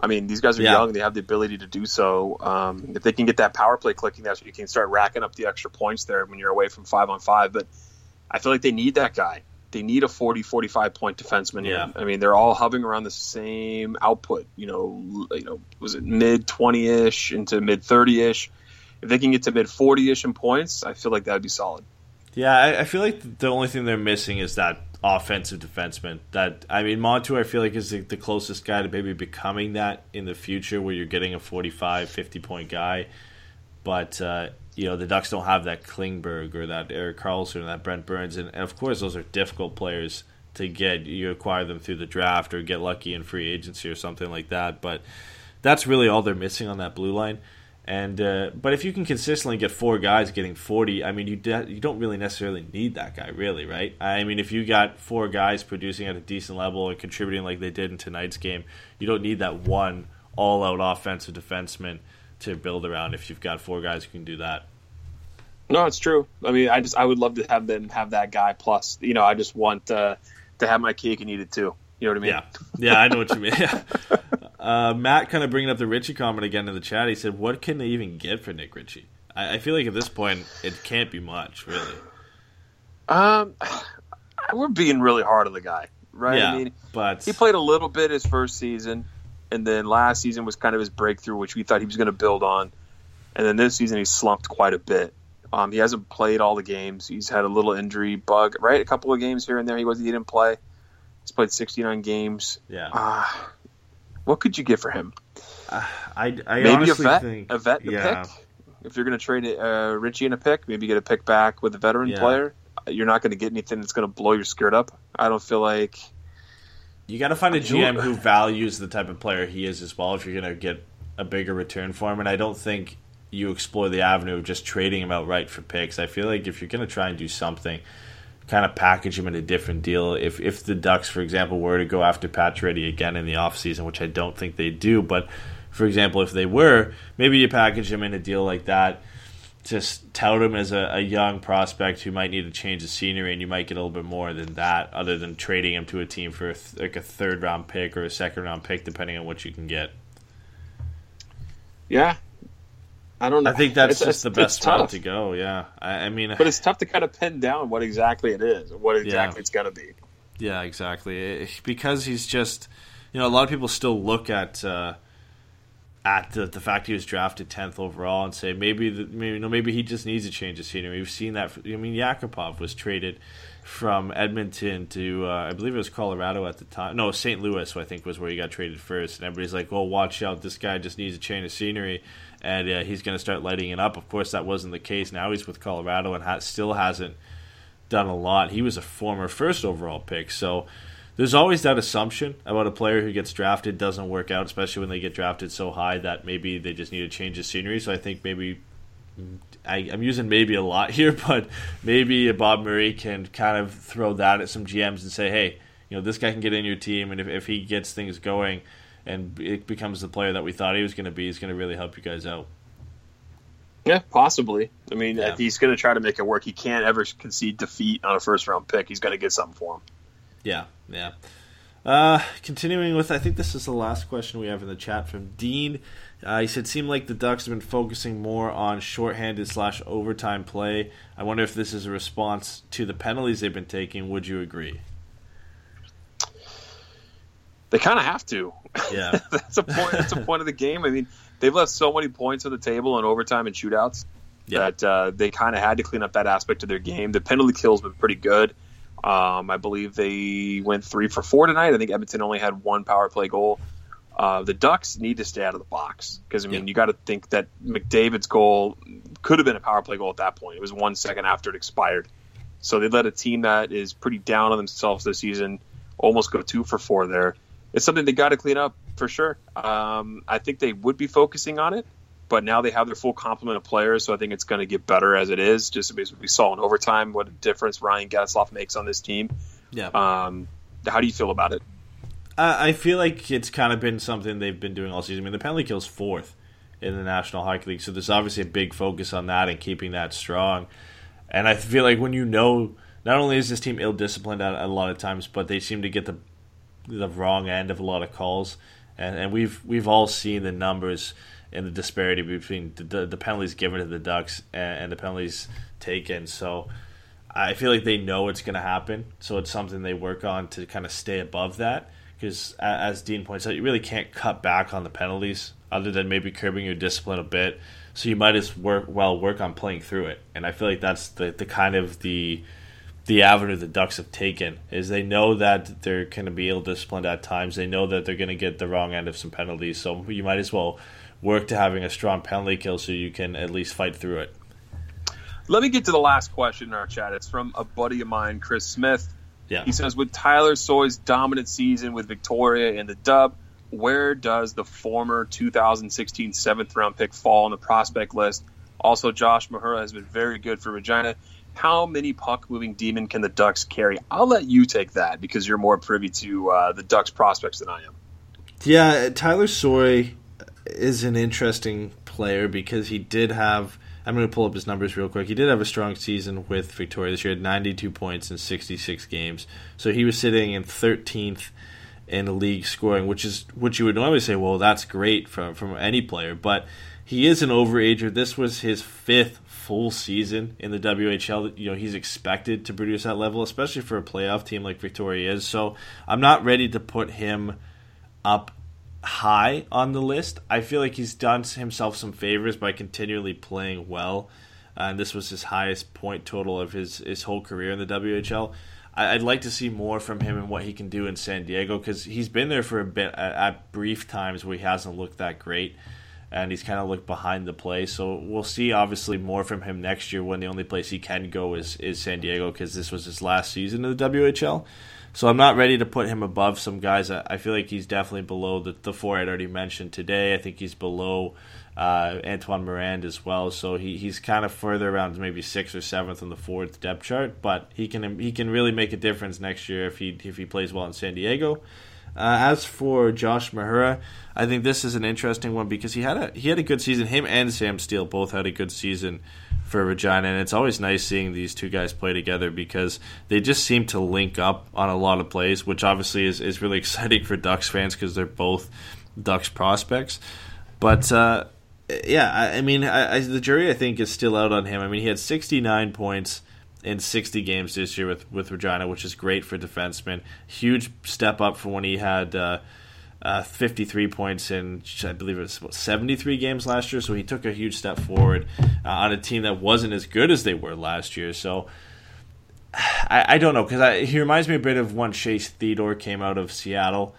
I mean, these guys are Yeah. young; they have the ability to do so. Um, if they can get that power play clicking, that's you can start racking up the extra points there when you're away from five on five. But I feel like they need that guy. They need a 40, 45 point defenseman here. Yeah. I mean, they're all hovering around the same output. You know, you know, was it mid twenty ish into mid thirty ish? If they can get to mid forty ish in points, I feel like that would be solid. Yeah, I, I feel like the only thing they're missing is that offensive defenseman. That I mean, Montour, I feel like is the, the closest guy to maybe becoming that in the future, where you're getting a 45, 50 point guy. But uh, you know, the Ducks don't have that Klingberg or that Erik Karlsson or that Brent Burns, and, and of course, those are difficult players to get. You acquire them through the draft or get lucky in free agency or something like that. But that's really all they're missing on that blue line. And uh, but if you can consistently get four guys getting forty, I mean, you de- you don't really necessarily need that guy, really, right? I mean, if you got four guys producing at a decent level and contributing like they did in tonight's game, you don't need that one all-out offensive defenseman to build around. If you've got four guys who can do that, No, it's true. I mean, I just I would love to have them have that guy. Plus, you know, I just want uh, to have my cake and eat it too. You know what I mean? yeah, yeah, I know what you mean. Yeah. Uh, Matt kind of bringing up the Ritchie comment again in the chat. He said, "What can they even get for Nick Ritchie?" I, I feel like at this point it can't be much, really. Um, we're being really hard on the guy, right? Yeah, I mean, but he played a little bit his first season, and then last season was kind of his breakthrough, which we thought he was going to build on. And then this season he slumped quite a bit. Um, he hasn't played all the games. He's had a little injury bug, right? A couple of games here and there. He was he didn't play. He's played 69 games. yeah, Uh, what could you get for him? I, I maybe a vet, think a vet, yeah. pick. If you're going to trade uh, Ritchie in a pick, maybe get a pick back with a veteran Yeah. player. You're not going to get anything that's going to blow your skirt up. I don't feel like. You got to find a GM who values the type of player he is as well. If you're going to get a bigger return for him, and I don't think you explore the avenue of just trading him outright for picks. I feel like if you're going to try and do something, kind of package him in a different deal. If if the Ducks, for example, were to go after Pacioretty again in the offseason, which I don't think they do, but for example, if they were, maybe you package him in a deal like that. Just tout him as a, a young prospect who might need to change the scenery, and you might get a little bit more than that, other than trading him to a team for a th- like a third round pick or a second round pick, depending on what you can get. Yeah, I don't know. I think that's It's- just the best it's route to go. Yeah, I, I mean, But it's tough to kind of pin down what exactly it is, what exactly it's going to be. Yeah, exactly. It- because he's just, you know, a lot of people still look at uh, at the, the fact he was drafted tenth overall and say maybe, the, maybe you know maybe he just needs a change of scenery. We've seen that. For, I mean, Yakupov was traded from Edmonton to uh, I believe it was Colorado at the time. No, St. Louis, I think was where he got traded first. And everybody's like, "Well, watch out! This guy just needs a change of scenery." And uh, he's going to start lighting it up. Of course, that wasn't the case. Now he's with Colorado and ha- still hasn't done a lot. He was a former first overall pick, so there's always that assumption about a player who gets drafted doesn't work out, especially when they get drafted so high that maybe they just need a change of scenery. So I think maybe I, I'm using maybe a lot here, but maybe Bob Murray can kind of throw that at some GMs and say, hey, you know, this guy can get in your team, and if, if he gets things going and it becomes the player that we thought he was going to be, he's going to really help you guys out. Yeah, possibly. I mean, Yeah. he's going to try to make it work. He can't ever concede defeat on a first round pick. He's going to get something for him. Yeah, yeah. Uh, continuing with, I think this is the last question we have in the chat from Dean. Uh, he said, "Seemed like the Ducks have been focusing more on shorthanded slash overtime play. I wonder if this is a response to the penalties they've been taking. Would you agree?" They kind of have to. Yeah, that's a point. That's a point of the game. I mean, they've left so many points on the table in overtime and shootouts Yeah. that uh, they kind of had to clean up that aspect of their game. The penalty kill's been pretty good. Um, I believe they went three for four tonight. I think Edmonton only had one power play goal. Uh, the Ducks need to stay out of the box because I mean Yeah. you got to think that McDavid's goal could have been a power play goal at that point. It was one second after it expired, so they let a team that is pretty down on themselves this season almost go two for four there. It's something they got to clean up for sure. Um, I think they would be focusing on it, but now they have their full complement of players, so I think it's going to get better as it is. Just because we saw in overtime what a difference Ryan Getzlaf makes on this team. yeah, Um, How do you feel about it? I I feel like it's kind of been something they've been doing all season. I mean, the penalty kill's fourth in the National Hockey League, so there's obviously a big focus on that and keeping that strong. And I feel like when you know, not only is this team ill disciplined at, at a lot of times, but they seem to get the the wrong end of a lot of calls, and and we've we've all seen the numbers and the disparity between the, the, penalties given to the Ducks and, and the penalties taken. So. I feel like they know it's going to happen, so it's something they work on to kind of stay above that. Because as Dean points out, you really can't cut back on the penalties other than maybe curbing your discipline a bit. So you might as work well work on playing through it, and I feel like that's the, the kind of the the avenue the Ducks have taken is they know that they're going to be ill disciplined at times. They know that they're going to get the wrong end of some penalties, so you might as well work to having a strong penalty kill so you can at least fight through it. Let me get to the last question in our chat. It's from a buddy of mine, Chris Smith. Yeah. He says, with Tyler Soy's dominant season with Victoria and the dub, where does the former 2016 seventh round pick fall on the prospect list? Also, Josh Mahura has been very good for Regina. How many puck moving D-men can the Ducks carry? I'll let you take that because you're more privy to uh, the Ducks prospects than I am. Yeah, Tyler Soy is an interesting player because he did have. I'm going to pull up his numbers real quick. He did have a strong season with Victoria this year, had 92 points in 66 games. So he was sitting in 13th in the league scoring, which is what you would normally say. Well, that's great from from any player, but he is an overager. This was his fifth full season in the WHL. You know, he's expected to produce that level, especially for a playoff team like Victoria is. So I'm not ready to put him up high on the list. I feel like he's done himself some favors by continually playing well. And this was his highest point total of his, his whole career in the WHL. I, I'd like to see more from him and what he can do in San Diego because he's been there for a bit at brief times where he hasn't looked that great. And he's kind of looked behind the play. So we'll see, obviously, more from him next year when the only place he can go is, is San Diego because this was his last season in the WHL. So I'm not ready to put him above some guys. I, feel like he's definitely below the, the four I'd already mentioned today. I think he's below uh, Antoine Morand as well. So he, he's kind of further around maybe sixth or seventh on the fourth depth chart. But he can he can really make a difference next year if he if he plays well in San Diego. Uh, as for Josh Mahura, I think this is an interesting one because he had a he had a good season. Him and Sam Steele both had a good season for Regina, and it's always nice seeing these two guys play together because they just seem to link up on a lot of plays, which obviously is, is really exciting for Ducks fans because they're both Ducks prospects. But uh, yeah, I, I mean, I, I, the jury I think is still out on him. I mean, he had 69 points in 60 games this year with, with Regina, which is great for defensemen. Huge step up from when he had uh, uh, 53 points in, I believe it was what, 73 games last year. So he took a huge step forward uh, on a team that wasn't as good as they were last year. So I, I don't know because he reminds me a bit of when Shea Theodore came out of Seattle.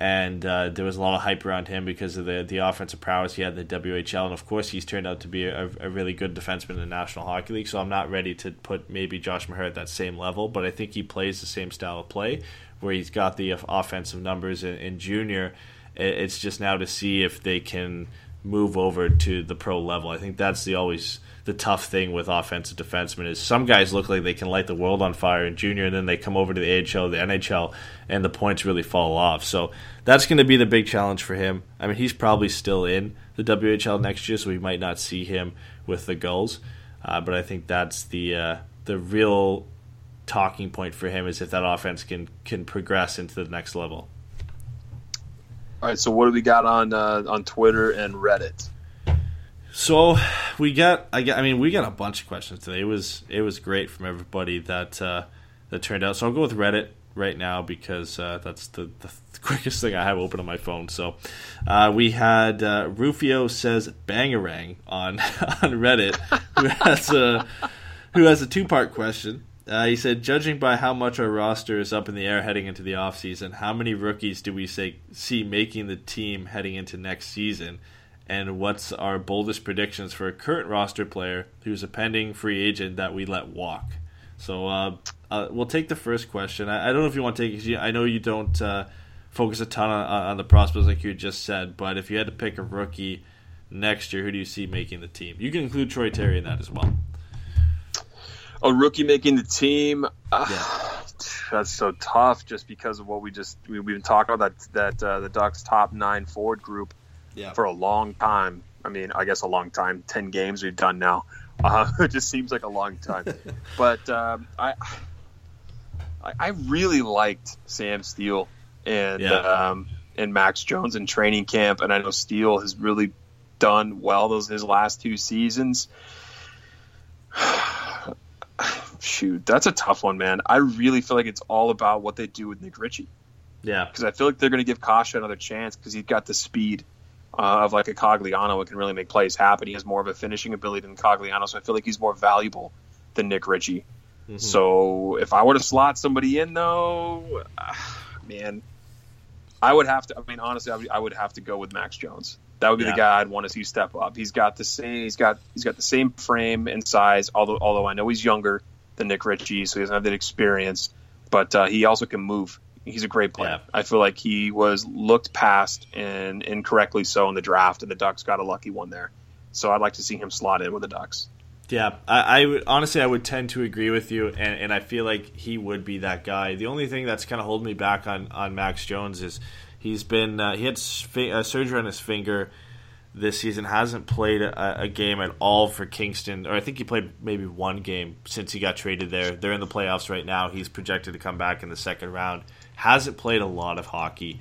And uh, there was a lot of hype around him because of the the offensive prowess he had in the WHL, and of course he's turned out to be a, a really good defenseman in the National Hockey League. So I'm not ready to put maybe Josh Maher at that same level, but I think he plays the same style of play where he's got the offensive numbers in, in junior. It's just now to see if they can move over to the pro level. I think that's the always the tough thing with offensive defensemen is some guys look like they can light the world on fire in junior, and then they come over to the AHL, the NHL, and the points really fall off. So that's going to be the big challenge for him. I mean, he's probably still in the WHL next year, so we might not see him with the Gulls. Uh, but I think that's the uh, the real talking point for him is if that offense can can progress into the next level. All right, so what do we got on uh, on Twitter and Reddit? So we got I, got, I mean we got a bunch of questions today. It was it was great from everybody that uh, that turned out. So I'll go with Reddit right now because uh, that's the, the, quickest thing I have open on my phone. So uh, we had uh, Rufio says bangarang on on Reddit, who has a who has a two part question. Uh, he said, judging by how much our roster is up in the air heading into the offseason, how many rookies do we say, see making the team heading into next season? And what's our boldest predictions for a current roster player who's a pending free agent that we let walk? So uh, uh, we'll take the first question. I, I, don't know if you want to take it. I know you don't uh, focus a ton on, on the prospects like you just said, but if you had to pick a rookie next year, who do you see making the team? You can include Troy Terry in that as well a rookie making the team. Uh, Yeah. that's so tough just because of what we just we, we've been talking about that that uh, the Ducks top nine forward group Yeah. for a long time. I mean, I guess a long time. Ten games we've done now. Uh, it just seems like a long time. but um, I, I really liked Sam Steele and Yeah. um, and Max Jones in training camp, and I know Steele has really done well those his last two seasons. Shoot, that's a tough one, man. I really feel like it's all about what they do with Nick Ritchie Yeah. because I feel like they're going to give Kase another chance because he's got the speed uh, of like a Cogliano and can really make plays happen. He has more of a finishing ability than Cogliano, so I feel like he's more valuable than Nick Ritchie. So if I were to slot somebody in, though, ah, man, I would have to. I mean, honestly, I would, I would have to go with Max Jones. That would be Yeah. the guy I'd want to see step up. He's got the same. He's got he's got the same frame and size. Although although I know he's younger than Nick Ritchie, so he doesn't have that experience. But uh, he also can move. He's a great player. Yeah. I feel like he was looked past and incorrectly so in the draft, and the Ducks got a lucky one there. So I'd like to see him slot in with the Ducks. Yeah, I, I would honestly I would tend to agree with you, and, and I feel like he would be that guy. The only thing that's kind of holding me back on, on Max Jones is he's been uh, he had sf- uh, surgery on his finger this season, hasn't played a, a game at all for Kingston, or I think he played maybe one game since he got traded there. They're in the playoffs right now. He's projected to come back in the second round. Hasn't played a lot of hockey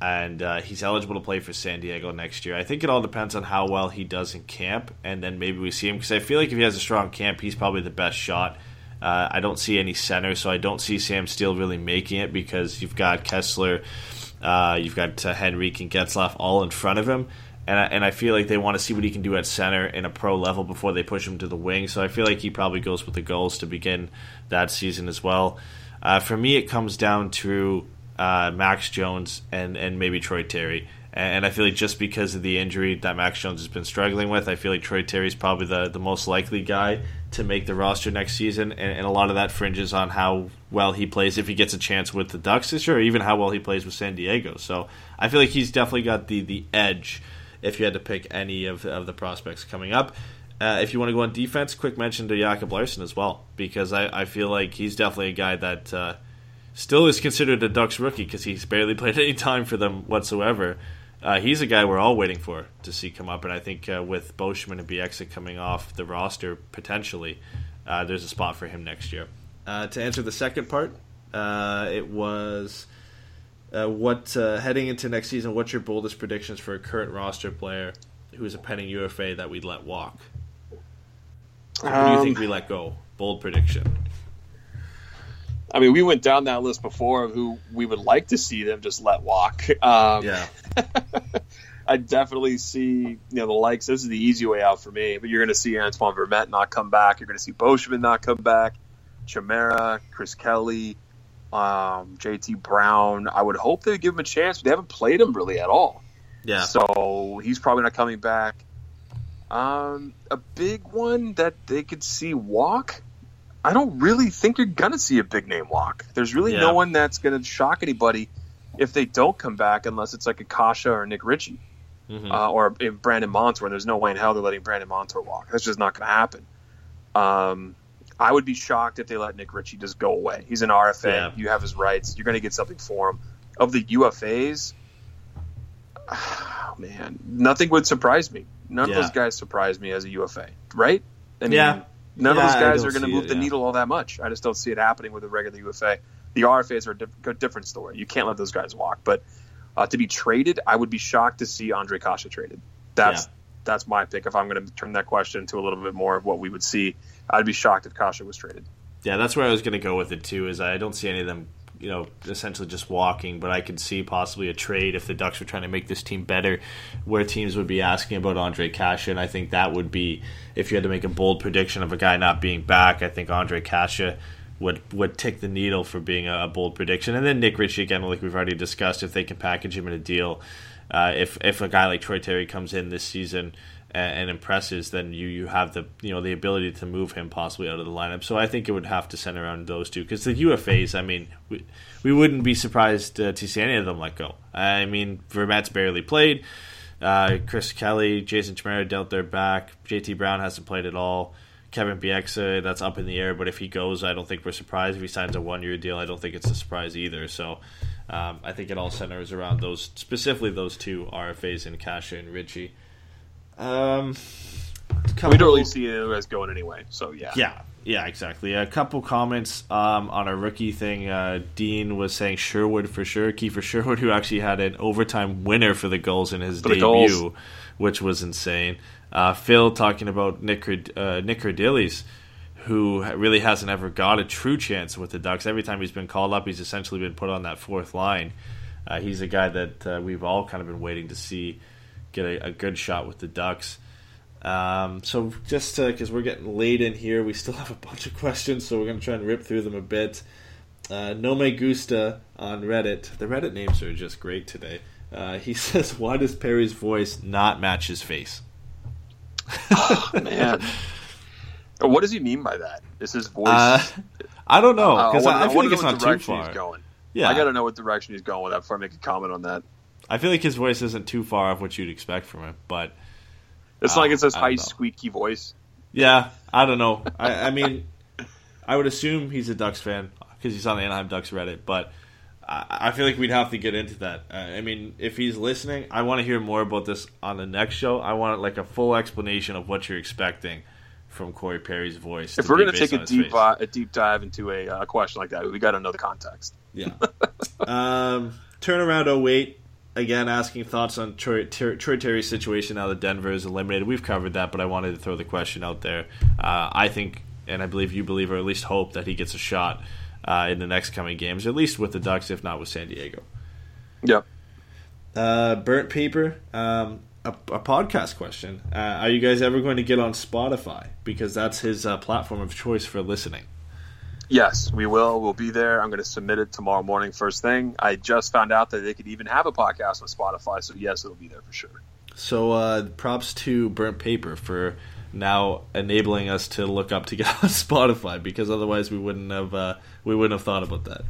and uh, he's eligible to play for San Diego next year. I think it all depends on how well he does in camp, and then maybe we see him because I feel like if he has a strong camp, he's probably the best shot. Uh, I don't see any center, so I don't see Sam Steele really making it because you've got Kesler, uh, you've got uh, and Getzlaf all in front of him. And I, and I feel like they want to see what he can do at center in a pro level before they push him to the wing. So I feel like he probably goes with the Gulls to begin that season as well. Uh, for me, it comes down to uh, Max Jones and, and maybe Troy Terry. And I feel like just because of the injury that Max Jones has been struggling with, I feel like Troy Terry is probably the, the most likely guy to make the roster next season. And, and a lot of that fringes on how well he plays if he gets a chance with the Ducks this year, or even how well he plays with San Diego. So I feel like he's definitely got the, the edge if you had to pick any of, of the prospects coming up. Uh, if you want to go on defense, quick mention to Jacob Larsson as well, because I, I feel like he's definitely a guy that uh, still is considered a Ducks rookie because he's barely played any time for them whatsoever. Uh, he's a guy we're all waiting for to see come up, and I think uh, with Beauchemin and Bieksa coming off the roster potentially, uh, there's a spot for him next year. Uh, to answer the second part, it was what heading into next season. What's your boldest predictions for a current roster player who is a pending UFA that we'd let walk? Who do you Um, think we let go? Bold prediction. I mean, we went down that list before of who we would like to see them just let walk. Um, Yeah, I definitely see you know the likes. This is the easy way out for me, but you're going to see Antoine Vermette not come back. You're going to see Beauchemin not come back. Chimera, Chris Kelly, um, JT Brown. I would hope they give him a chance, but they haven't played him really at all. yeah. So he's probably not coming back. Um, a big one that they could see walk. I don't really think you're gonna see a big name walk. There's really Yeah. no one that's gonna shock anybody if they don't come back, unless it's like a Kase or Nick Ritchie Mhm. uh, or Brandon Montour. And there's no way in hell they're letting Brandon Montour walk. That's just not gonna happen. Um, I would be shocked if they let Nick Ritchie just go away. He's an RFA. Yeah. You have his rights. You're gonna get something for him. Of the UFAs, oh, man, nothing would surprise me. None Yeah. of those guys surprise me as a UFA, right? I mean, Yeah. none Yeah, of those guys are going to move it, the needle all that much. I just don't see it happening with a regular UFA. The RFAs are a diff- different story. You can't let those guys walk. But uh, to be traded, I would be shocked to see Ondrej Kase traded. That's that's my pick. If I'm going to turn that question into a little bit more of what we would see, I'd be shocked if Kase was traded. Yeah, that's where I was going to go with it too. Is I don't see any of them, you know, essentially just walking, but I could see possibly a trade if the Ducks were trying to make this team better, where teams would be asking about Ondrej Kase, and I think that would be if you had to make a bold prediction of a guy not being back. I think Ondrej Kase would would tick the needle for being a, bold prediction, and then Nick Ritchie again, like we've already discussed, if they can package him in a deal. Uh, if if a guy like Troy Terry comes in this season and, and impresses, then you, you have the you know the ability to move him possibly out of the lineup. So I think it would have to center around those two because the UFAs. I mean, we, we wouldn't be surprised uh, to see any of them let go. I mean, Vermette's barely played. Uh, Chris Kelly, Jason Chimera dealt their back. JT Brown hasn't played at all. Kevin Bieksa, that's up in the air. But if he goes, I don't think we're surprised. If he signs a one year deal, I don't think it's a surprise either. So um, I think it all centers around those, specifically those two RFAs in Kase and Ritchie. Um, We don't really see you guys going anyway. So yeah. yeah, yeah, exactly. A couple comments um, on a rookie thing. Uh, Dean was saying Sherwood for sure. Kiefer Sherwood, who actually had an overtime winner for the Gulls in his For debut, which was insane. Uh, Phil talking about Nick Rod- uh, Nick Kerdiles, who really hasn't ever got a true chance with the Ducks. Every time he's been called up, he's essentially been put on that fourth line. Uh, he's a guy that uh, we've all kind of been waiting to see get a, a good shot with the Ducks. Um, so just because we're getting late in here, we still have a bunch of questions, so we're going to try and rip through them a bit. Uh, no Me Gusta on Reddit. The Reddit names are just great today. Uh, he says, "Why does Perry's voice not match his face?" oh, Man. What does he mean by that? Is his voice? Uh, I don't know Uh, because wanna- I, I feel wanna like it's not too far. He's going. Yeah, I got to know what direction he's going with that before I make a comment on that. I feel like his voice isn't too far off what you'd expect from him, but It's Uh, like it's this high know. squeaky voice. Yeah, I don't know. I, I mean, I would assume he's a Ducks fan because he's on the Anaheim Ducks Reddit, but I, I feel like we'd have to get into that. Uh, I mean, if he's listening, I want to hear more about this on the next show. I want like a full explanation of what you're expecting from Corey Perry's voice. If we're going to take a deep uh, a deep dive into a uh, question like that, we got to know the context. Yeah. um, turnaround 08. Again, asking thoughts on Troy, Ter- Troy Terry's situation now that Denver is eliminated. We've covered that, but I wanted to throw the question out there. Uh, I think, and I believe you believe, or at least hope, that he gets a shot uh, in the next coming games, at least with the Ducks, if not with San Diego. Yep. Uh, burnt paper. Um, a, a podcast question. Uh, are you guys ever going to get on Spotify? Because that's his uh, platform of choice for listening. Yes, we will. We'll be there. I'm going to submit it tomorrow morning, first thing. I just found out that they could even have a podcast on Spotify, so yes, it'll be there for sure. So uh, props to Burnt Paper for now enabling us to look up to get on Spotify because otherwise we wouldn't have uh, we wouldn't have thought about that.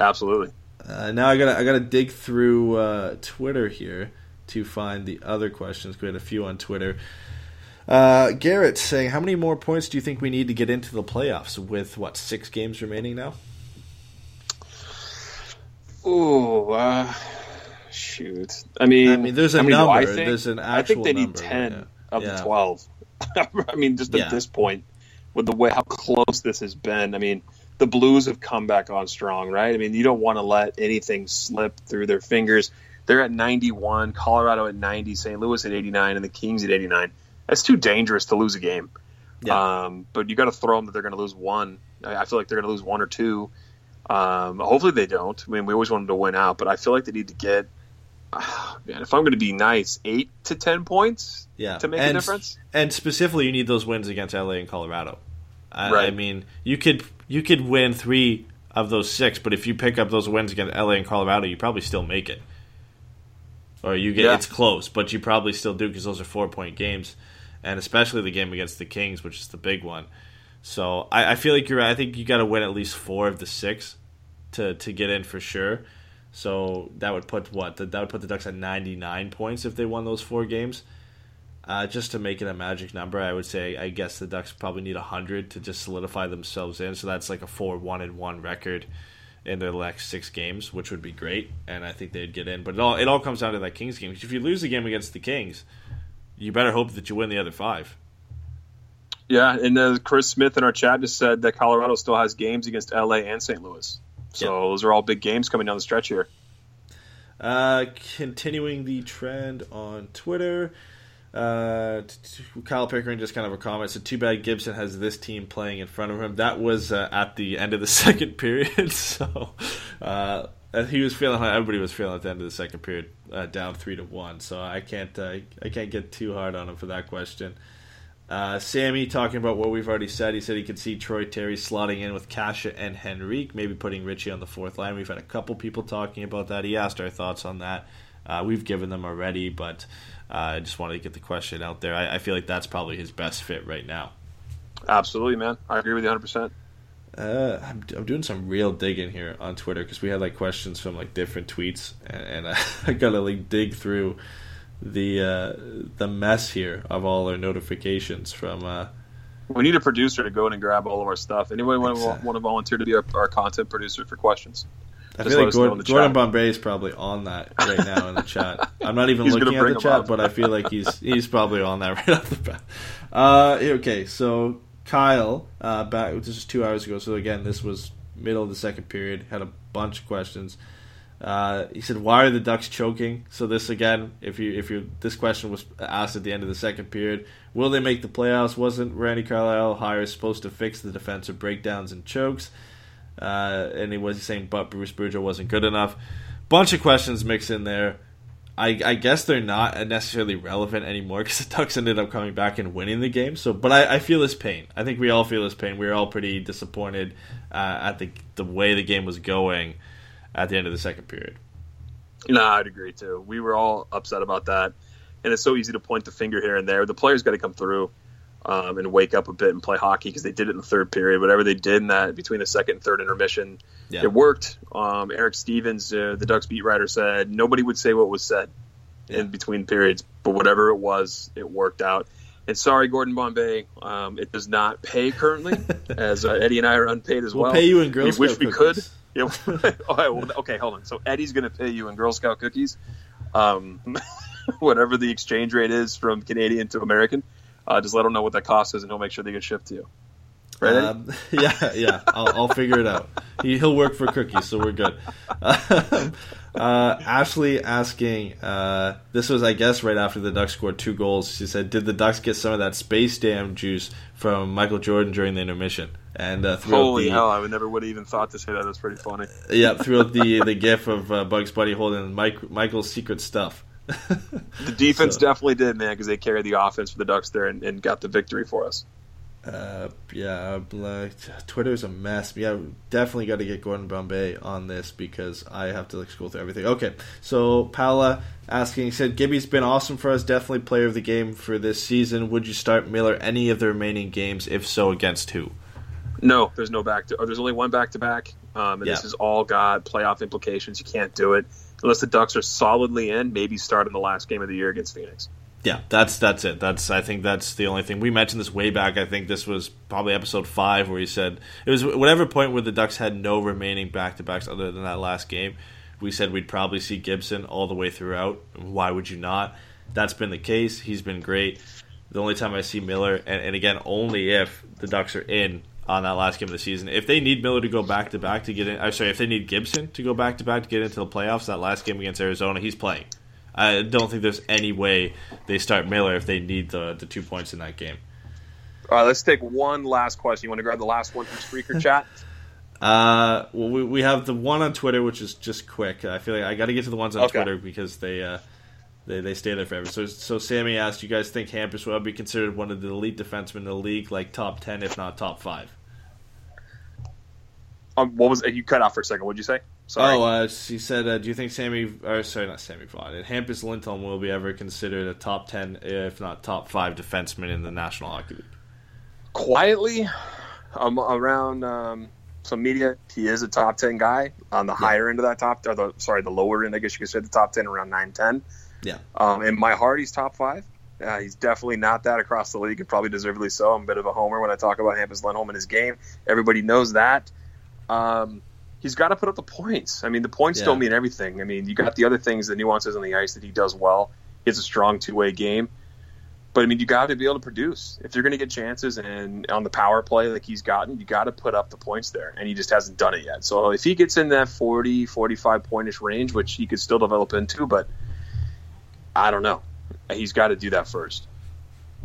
Absolutely. Uh, now I gotta I gotta dig through uh, Twitter here to find the other questions. We had a few on Twitter. Uh, Garrett saying, "How many more points do you think we need to get into the playoffs with what six games remaining now?" Oh, uh, shoot. I mean, I mean, there's a I number. think? There's an I think they need number, ten yeah. of Yeah. the twelve. I mean, just Yeah. at this point, with the way how close this has been. I mean, the Blues have come back on strong, right? I mean, you don't want to let anything slip through their fingers. They're at 91, Colorado at 90, St. Louis at 89, and the Kings at 89. That's too dangerous to lose a game. Yeah. Um, but you got to throw them that they're going to lose one. I I feel like they're going to lose one or two. Um, hopefully they don't. I mean, we always want them to win out, but I feel like they need to get. man, if I'm going to be nice, eight to ten points yeah, to make and, a difference. And specifically, you need those wins against LA and Colorado. I, I mean, you could you could win three of those six, but if you pick up those wins against LA and Colorado, you probably still make it. Or you get Yeah. it's close, but you probably still do because those are four point games, and especially the game against the Kings, which is the big one. So I, I feel like you're. right. I think you got to win at least four of the six to to get in for sure. So that would put what that would put the Ducks at 99 points if they won those four games. Uh, just to make it a magic number, I would say I guess the Ducks probably need 100 to just solidify themselves in. So that's like a 4 1 and 1 record in their next six games, which would be great. And I think they'd get in. But it all, it all comes down to that Kings game. If you lose the game against the Kings, you better hope that you win the other five. Yeah, and uh, Chris Smith in our chat just said that Colorado still has games against LA and St. Louis. So Yep. those are all big games coming down the stretch here. Uh, continuing the trend on Twitter, uh, t- t- Kyle Pickering just kind of a comment. said, "Too bad Gibson has this team playing in front of him." That was uh, at the end of the second period, so uh, he was feeling. how Everybody was feeling at the end of the second period, uh, down three to one. So I can't, uh, I can't get too hard on him for that question. Uh, Sammy talking about what we've already said. He said he could see Troy Terry slotting in with Kase and Henrique, maybe putting Ritchie on the fourth line. We've had a couple people talking about that. He asked our thoughts on that. Uh, we've given them already, but I just wanted to get the question out there. I, I feel like that's probably his best fit right now. Absolutely, man. I agree with you 100%. Uh, I'm, I'm doing some real digging here on Twitter because we had like questions from like different tweets, and, and I, I gotta like dig through the uh, the mess here of all our notifications from uh, We need a producer to go in and grab all of our stuff. Anyone want, Exactly. want to volunteer to be our, our content producer for questions? I Just feel like Gordon, Gordon. Bombay is probably on that right now in the chat. I'm not even looking at the chat, up. but I feel like he's he's probably on that right off the bat. Uh, okay, so Kyle, uh, back this is two hours ago. So again, this was middle of the second period. Had a bunch of questions. Uh, he said, "Why are the Ducks choking?" So this again, if you if you this question was asked at the end of the second period, will they make the playoffs? Wasn't Randy Carlyle hire supposed to fix the defensive breakdowns and chokes? Uh, and he was saying, but Bruce Boudreau wasn't good enough. Bunch of questions mixed in there. I, I guess they're not necessarily relevant anymore because the Ducks ended up coming back and winning the game. So, but I, I feel his pain. I think we all feel his pain. We were all pretty disappointed uh, at the the way the game was going at the end of the second period. No, I'd agree too. We were all upset about that, and it's so easy to point the finger here and there. The players got to come through um, and wake up a bit and play hockey because they did it in the third period. Whatever they did in that between the second and third intermission, Yeah. it worked. Um, Eric Stephens, uh, the Ducks beat writer, said nobody would say what was said Yeah. in between periods, but whatever it was, it worked out. And sorry, Gordon Bombay, um, it does not pay currently, as uh, Eddie and I are unpaid as We'll well. pay you in Girl we wish we could. Yeah. okay, well, okay, hold on. So Eddie's going to pay you in Girl Scout cookies, um, whatever the exchange rate is from Canadian to American. Uh, just let him know what that cost is, and he'll make sure they get shipped to you. Right? Um, yeah, yeah. I'll, I'll figure it out. He, he'll work for cookies, so we're good. Um, uh, Ashley asking, uh, this was, I guess, right after the Ducks scored two goals. She said, "Did the Ducks get some of that Space Jam juice from Michael Jordan during the intermission?" And uh, Holy the hell! I would never would have even thought to say that. That's pretty funny. yeah, throughout the the gif of uh, Bugs Bunny holding Mike, Michael's secret stuff. The defense So- definitely did, man, because they carried the offense for the Ducks there and, and got the victory for us. Uh, yeah, like, Twitter's a mess. Yeah, definitely got to get Gordon Bombay on this because I have to like scroll through everything. Okay, so Paula asking said Gibby's been awesome for us. Definitely player of the game for this season. Would you start Miller any of the remaining games? If so, against who? No, there's no back to. Or there's only one back to back, and this Yeah. is all got playoff implications. You can't do it unless the Ducks are solidly in. Maybe start in the last game of the year against Phoenix. Yeah, that's that's it. That's I think that's the only thing we mentioned this way back. I think this was probably episode five where he said it was whatever point where the Ducks had no remaining back to backs other than that last game. We said we'd probably see Gibson all the way throughout. Why would you not? That's been the case. He's been great. The only time I see Miller, and, and again, only if the Ducks are in on that last game of the season. If they need Miller to go back to back to get in, I'm sorry, if they need Gibson to go back to back to get into the playoffs, that last game against Arizona, he's playing. I don't think there's any way they start Miller if they need the the two points in that game. All right, let's take one last question. You want to grab the last one from Spreaker chat? Uh, well, we, we have the one on Twitter, which is just quick. I feel like I got to get to the ones on Okay. Twitter because they uh, they they stay there forever. So so Sammy asked, "You guys think Hampus will be considered one of the elite defensemen in the league, like top ten, if not top five? Um, what was you cut off for a second? What'd you say? Sorry. Oh, uh, she said, uh, "Do you think Sammy, or sorry, not Sammy Vaughn, Hampus Lindholm will be ever considered a top ten, if not top five defenseman in the National Hockey League?" Quietly, um, around um, some media, he is a top ten guy on the higher end of that top, or the sorry, the lower end. I guess you could say the top ten, around nine ten. Yeah. Um, in my heart, he's top five. Uh, he's definitely not that across the league, and probably deservedly so. I'm a bit of a homer when I talk about Hampus Lindholm and his game. Everybody knows that. Um, he's got to put up the points. I mean, the points Yeah. don't mean everything. I mean, you got the other things, the nuances on the ice that he does well. Has a strong two way game. But I mean, you got to be able to produce. If you're going to get chances and on the power play like he's gotten, you got to put up the points there. And he just hasn't done it yet. So if he gets in that 40, 45 pointish range, which he could still develop into, but I don't know. He's got to do that first.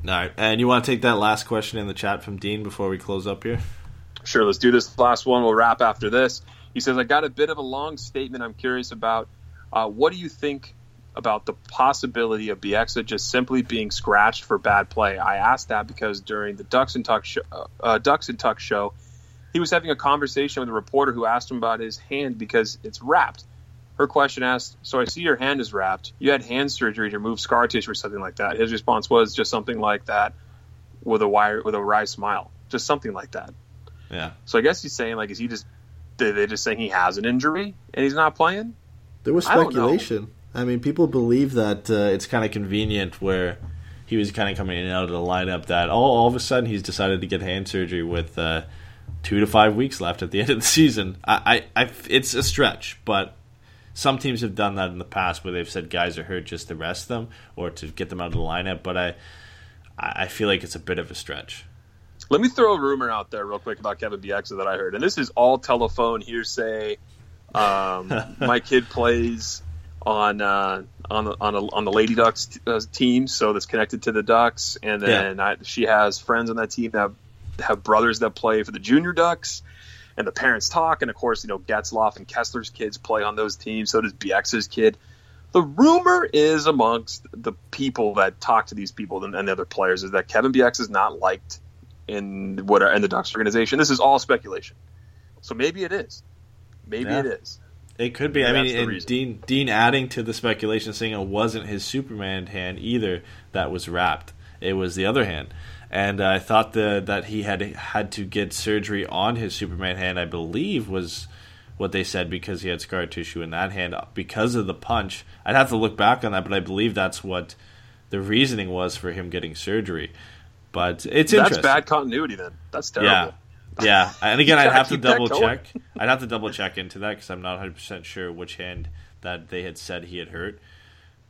All right, and you want to take that last question in the chat from Dean before we close up here? Sure, let's do this last one. We'll wrap after this. He says, I got a bit of a long statement I'm curious about. Uh, what do you think about the possibility of Bieksa just simply being scratched for bad play? I asked that because during the Ducks and Tuck show, uh, Ducks and Tuck show, he was having a conversation with a reporter who asked him about his hand because it's wrapped. Her question asked, "So I see your hand is wrapped. You had hand surgery to remove scar tissue or something like that." His response was just something like that, with a wire, with a wry smile, just something like that. Yeah. So I guess he's saying like, is he just? They're they just saying he has an injury and he's not playing? There was I speculation. I, mean, people believe that uh, it's kind of convenient where he was kind of coming in and out of the lineup that all, all of a sudden he's decided to get hand surgery with uh, two to five weeks left at the end of the season. I, I, I, it's a stretch, but some teams have done that in the past where they've said guys are hurt just to rest them or to get them out of the lineup. But I, I feel like it's a bit of a stretch. Let me throw a rumor out there real quick about Kevin Bieksa that I heard, and this is all telephone hearsay. Um, my kid plays on uh, on the on, a, on the Lady Ducks uh, team, so that's connected to the Ducks, and then I, she has friends on that team that have, brothers that play for the Junior Ducks, and the parents talk, and of course, you know Getzlaf and Kesler's kids play on those teams. So does Bieksa's kid. The rumor is amongst the people that talk to these people and, and the other players is that Kevin Bieksa is not liked in what in the Ducks organization. This is all speculation, so maybe it is. Maybe Yeah. it is. It could be. I mean, and. Dean Dean adding to the speculation, saying it wasn't his Superman hand either that was wrapped. It was the other hand, and I thought the, that he had had to get surgery on his Superman hand. I believe was what they said because he had scar tissue in that hand because of the punch. I'd have to look back on that, but I believe that's what the reasoning was for him getting surgery. But it's That's interesting. bad continuity. Then that's terrible. Yeah. Yeah, and again, I'd have to double check. I'd have to double check into that because I'm not 100 percent sure which hand that they had said he had hurt.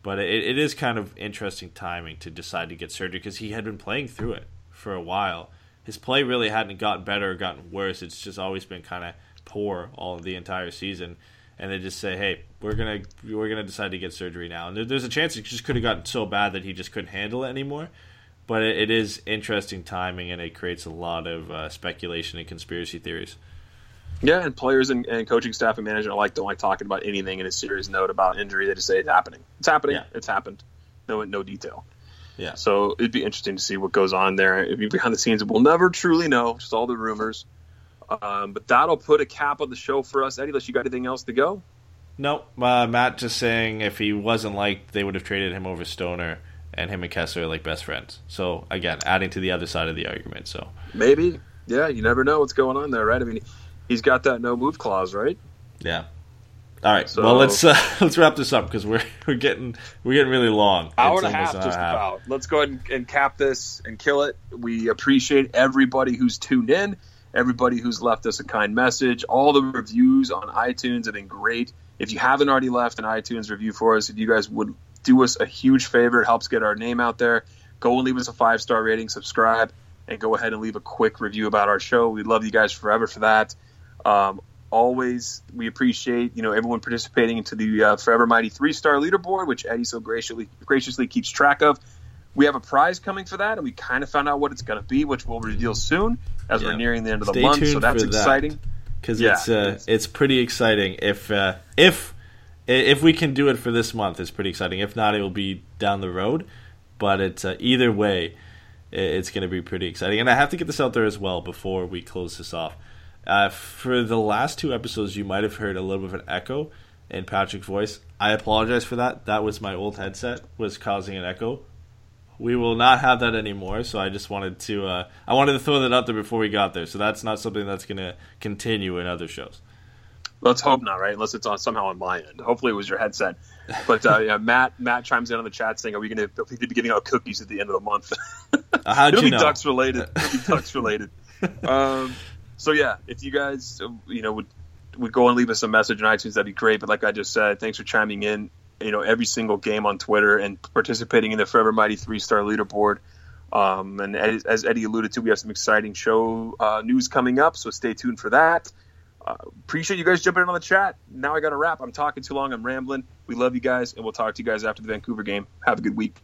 But it, it is kind of interesting timing to decide to get surgery because he had been playing through it for a while. His play really hadn't gotten better or gotten worse. It's just always been kind of poor all the entire season. And they just say, "Hey, we're gonna we're gonna decide to get surgery now." And there, there's a chance it just could have gotten so bad that he just couldn't handle it anymore. But it, it is interesting timing, and it creates a lot of uh, speculation and conspiracy theories. Yeah, and players and, and coaching staff and management alike don't like talking about anything in a serious note about injury. They just say it's happening. It's happening. Yeah. It's happened. No, no detail. Yeah. So it'd be interesting to see what goes on there. If you behind the scenes, we'll never truly know. Just all the rumors. Um, but that'll put a cap on the show for us, Eddie. Unless you got anything else to go. Nope. Uh, Matt just saying if he wasn't liked, they would have traded him over Stoner, and him and Kesler are like best friends. So again, adding to the other side of the argument. So Maybe. Yeah, you never know what's going on there, right? I mean, he's got that no move clause, right? yeah. All right. So- well, let's uh, let's wrap this up because we're we're getting we're getting really long. hour It's and a half, just an hour and a half. about. Let's go ahead and, and cap this and kill it. We appreciate everybody who's tuned in, everybody who's left us a kind message. All the reviews on iTunes have been great. If you haven't already left an iTunes review for us, if you guys would do us a huge favor, it helps get our name out there. Go and leave us a five star rating, subscribe, and go ahead and leave a quick review about our show. We love you guys forever for that. Um, always, we appreciate you know everyone participating into the uh, Forever Mighty three star leaderboard, which Eddie so graciously graciously keeps track of. We have a prize coming for that, and we kind of found out what it's going to be, which we'll reveal soon as Yeah. we're nearing the end of the Stay month. So that's exciting. because Yeah, it's uh, it's- it's pretty exciting. If uh, if if we can do it for this month, it's pretty exciting. If not, it will be down the road. But it's uh, either way, it's going to be pretty exciting. And I have to get this out there as well before we close this off. Uh, for the last two episodes, you might have heard a little bit of an echo in Patrick's voice. I apologize for that. That was my old headset was causing an echo. We will not have that anymore. So I just wanted to uh, I wanted to throw that out there before we got there. So that's not something that's going to continue in other shows. Let's hope not, right? Unless it's on somehow on my end. Hopefully, it was your headset. But uh, yeah, Matt Matt chimes in on the chat saying, "Are we going to be giving out cookies at the end of the month?" Uh, how'd It'll you be know? Ducks related. It'll be Ducks related. Um, so yeah, if you guys uh, you know would would go and leave us a message on iTunes, that'd be great. But like I just said, thanks for chiming in. You know, every single game on Twitter and participating in the Forever Mighty three star leaderboard. Um, and as, as Eddie alluded to, we have some exciting show uh, news coming up, so stay tuned for that. Appreciate you guys jumping in on the chat. Now I got to wrap. I'm talking too long. I'm rambling. We love you guys, and we'll talk to you guys after the Vancouver game. Have a good week.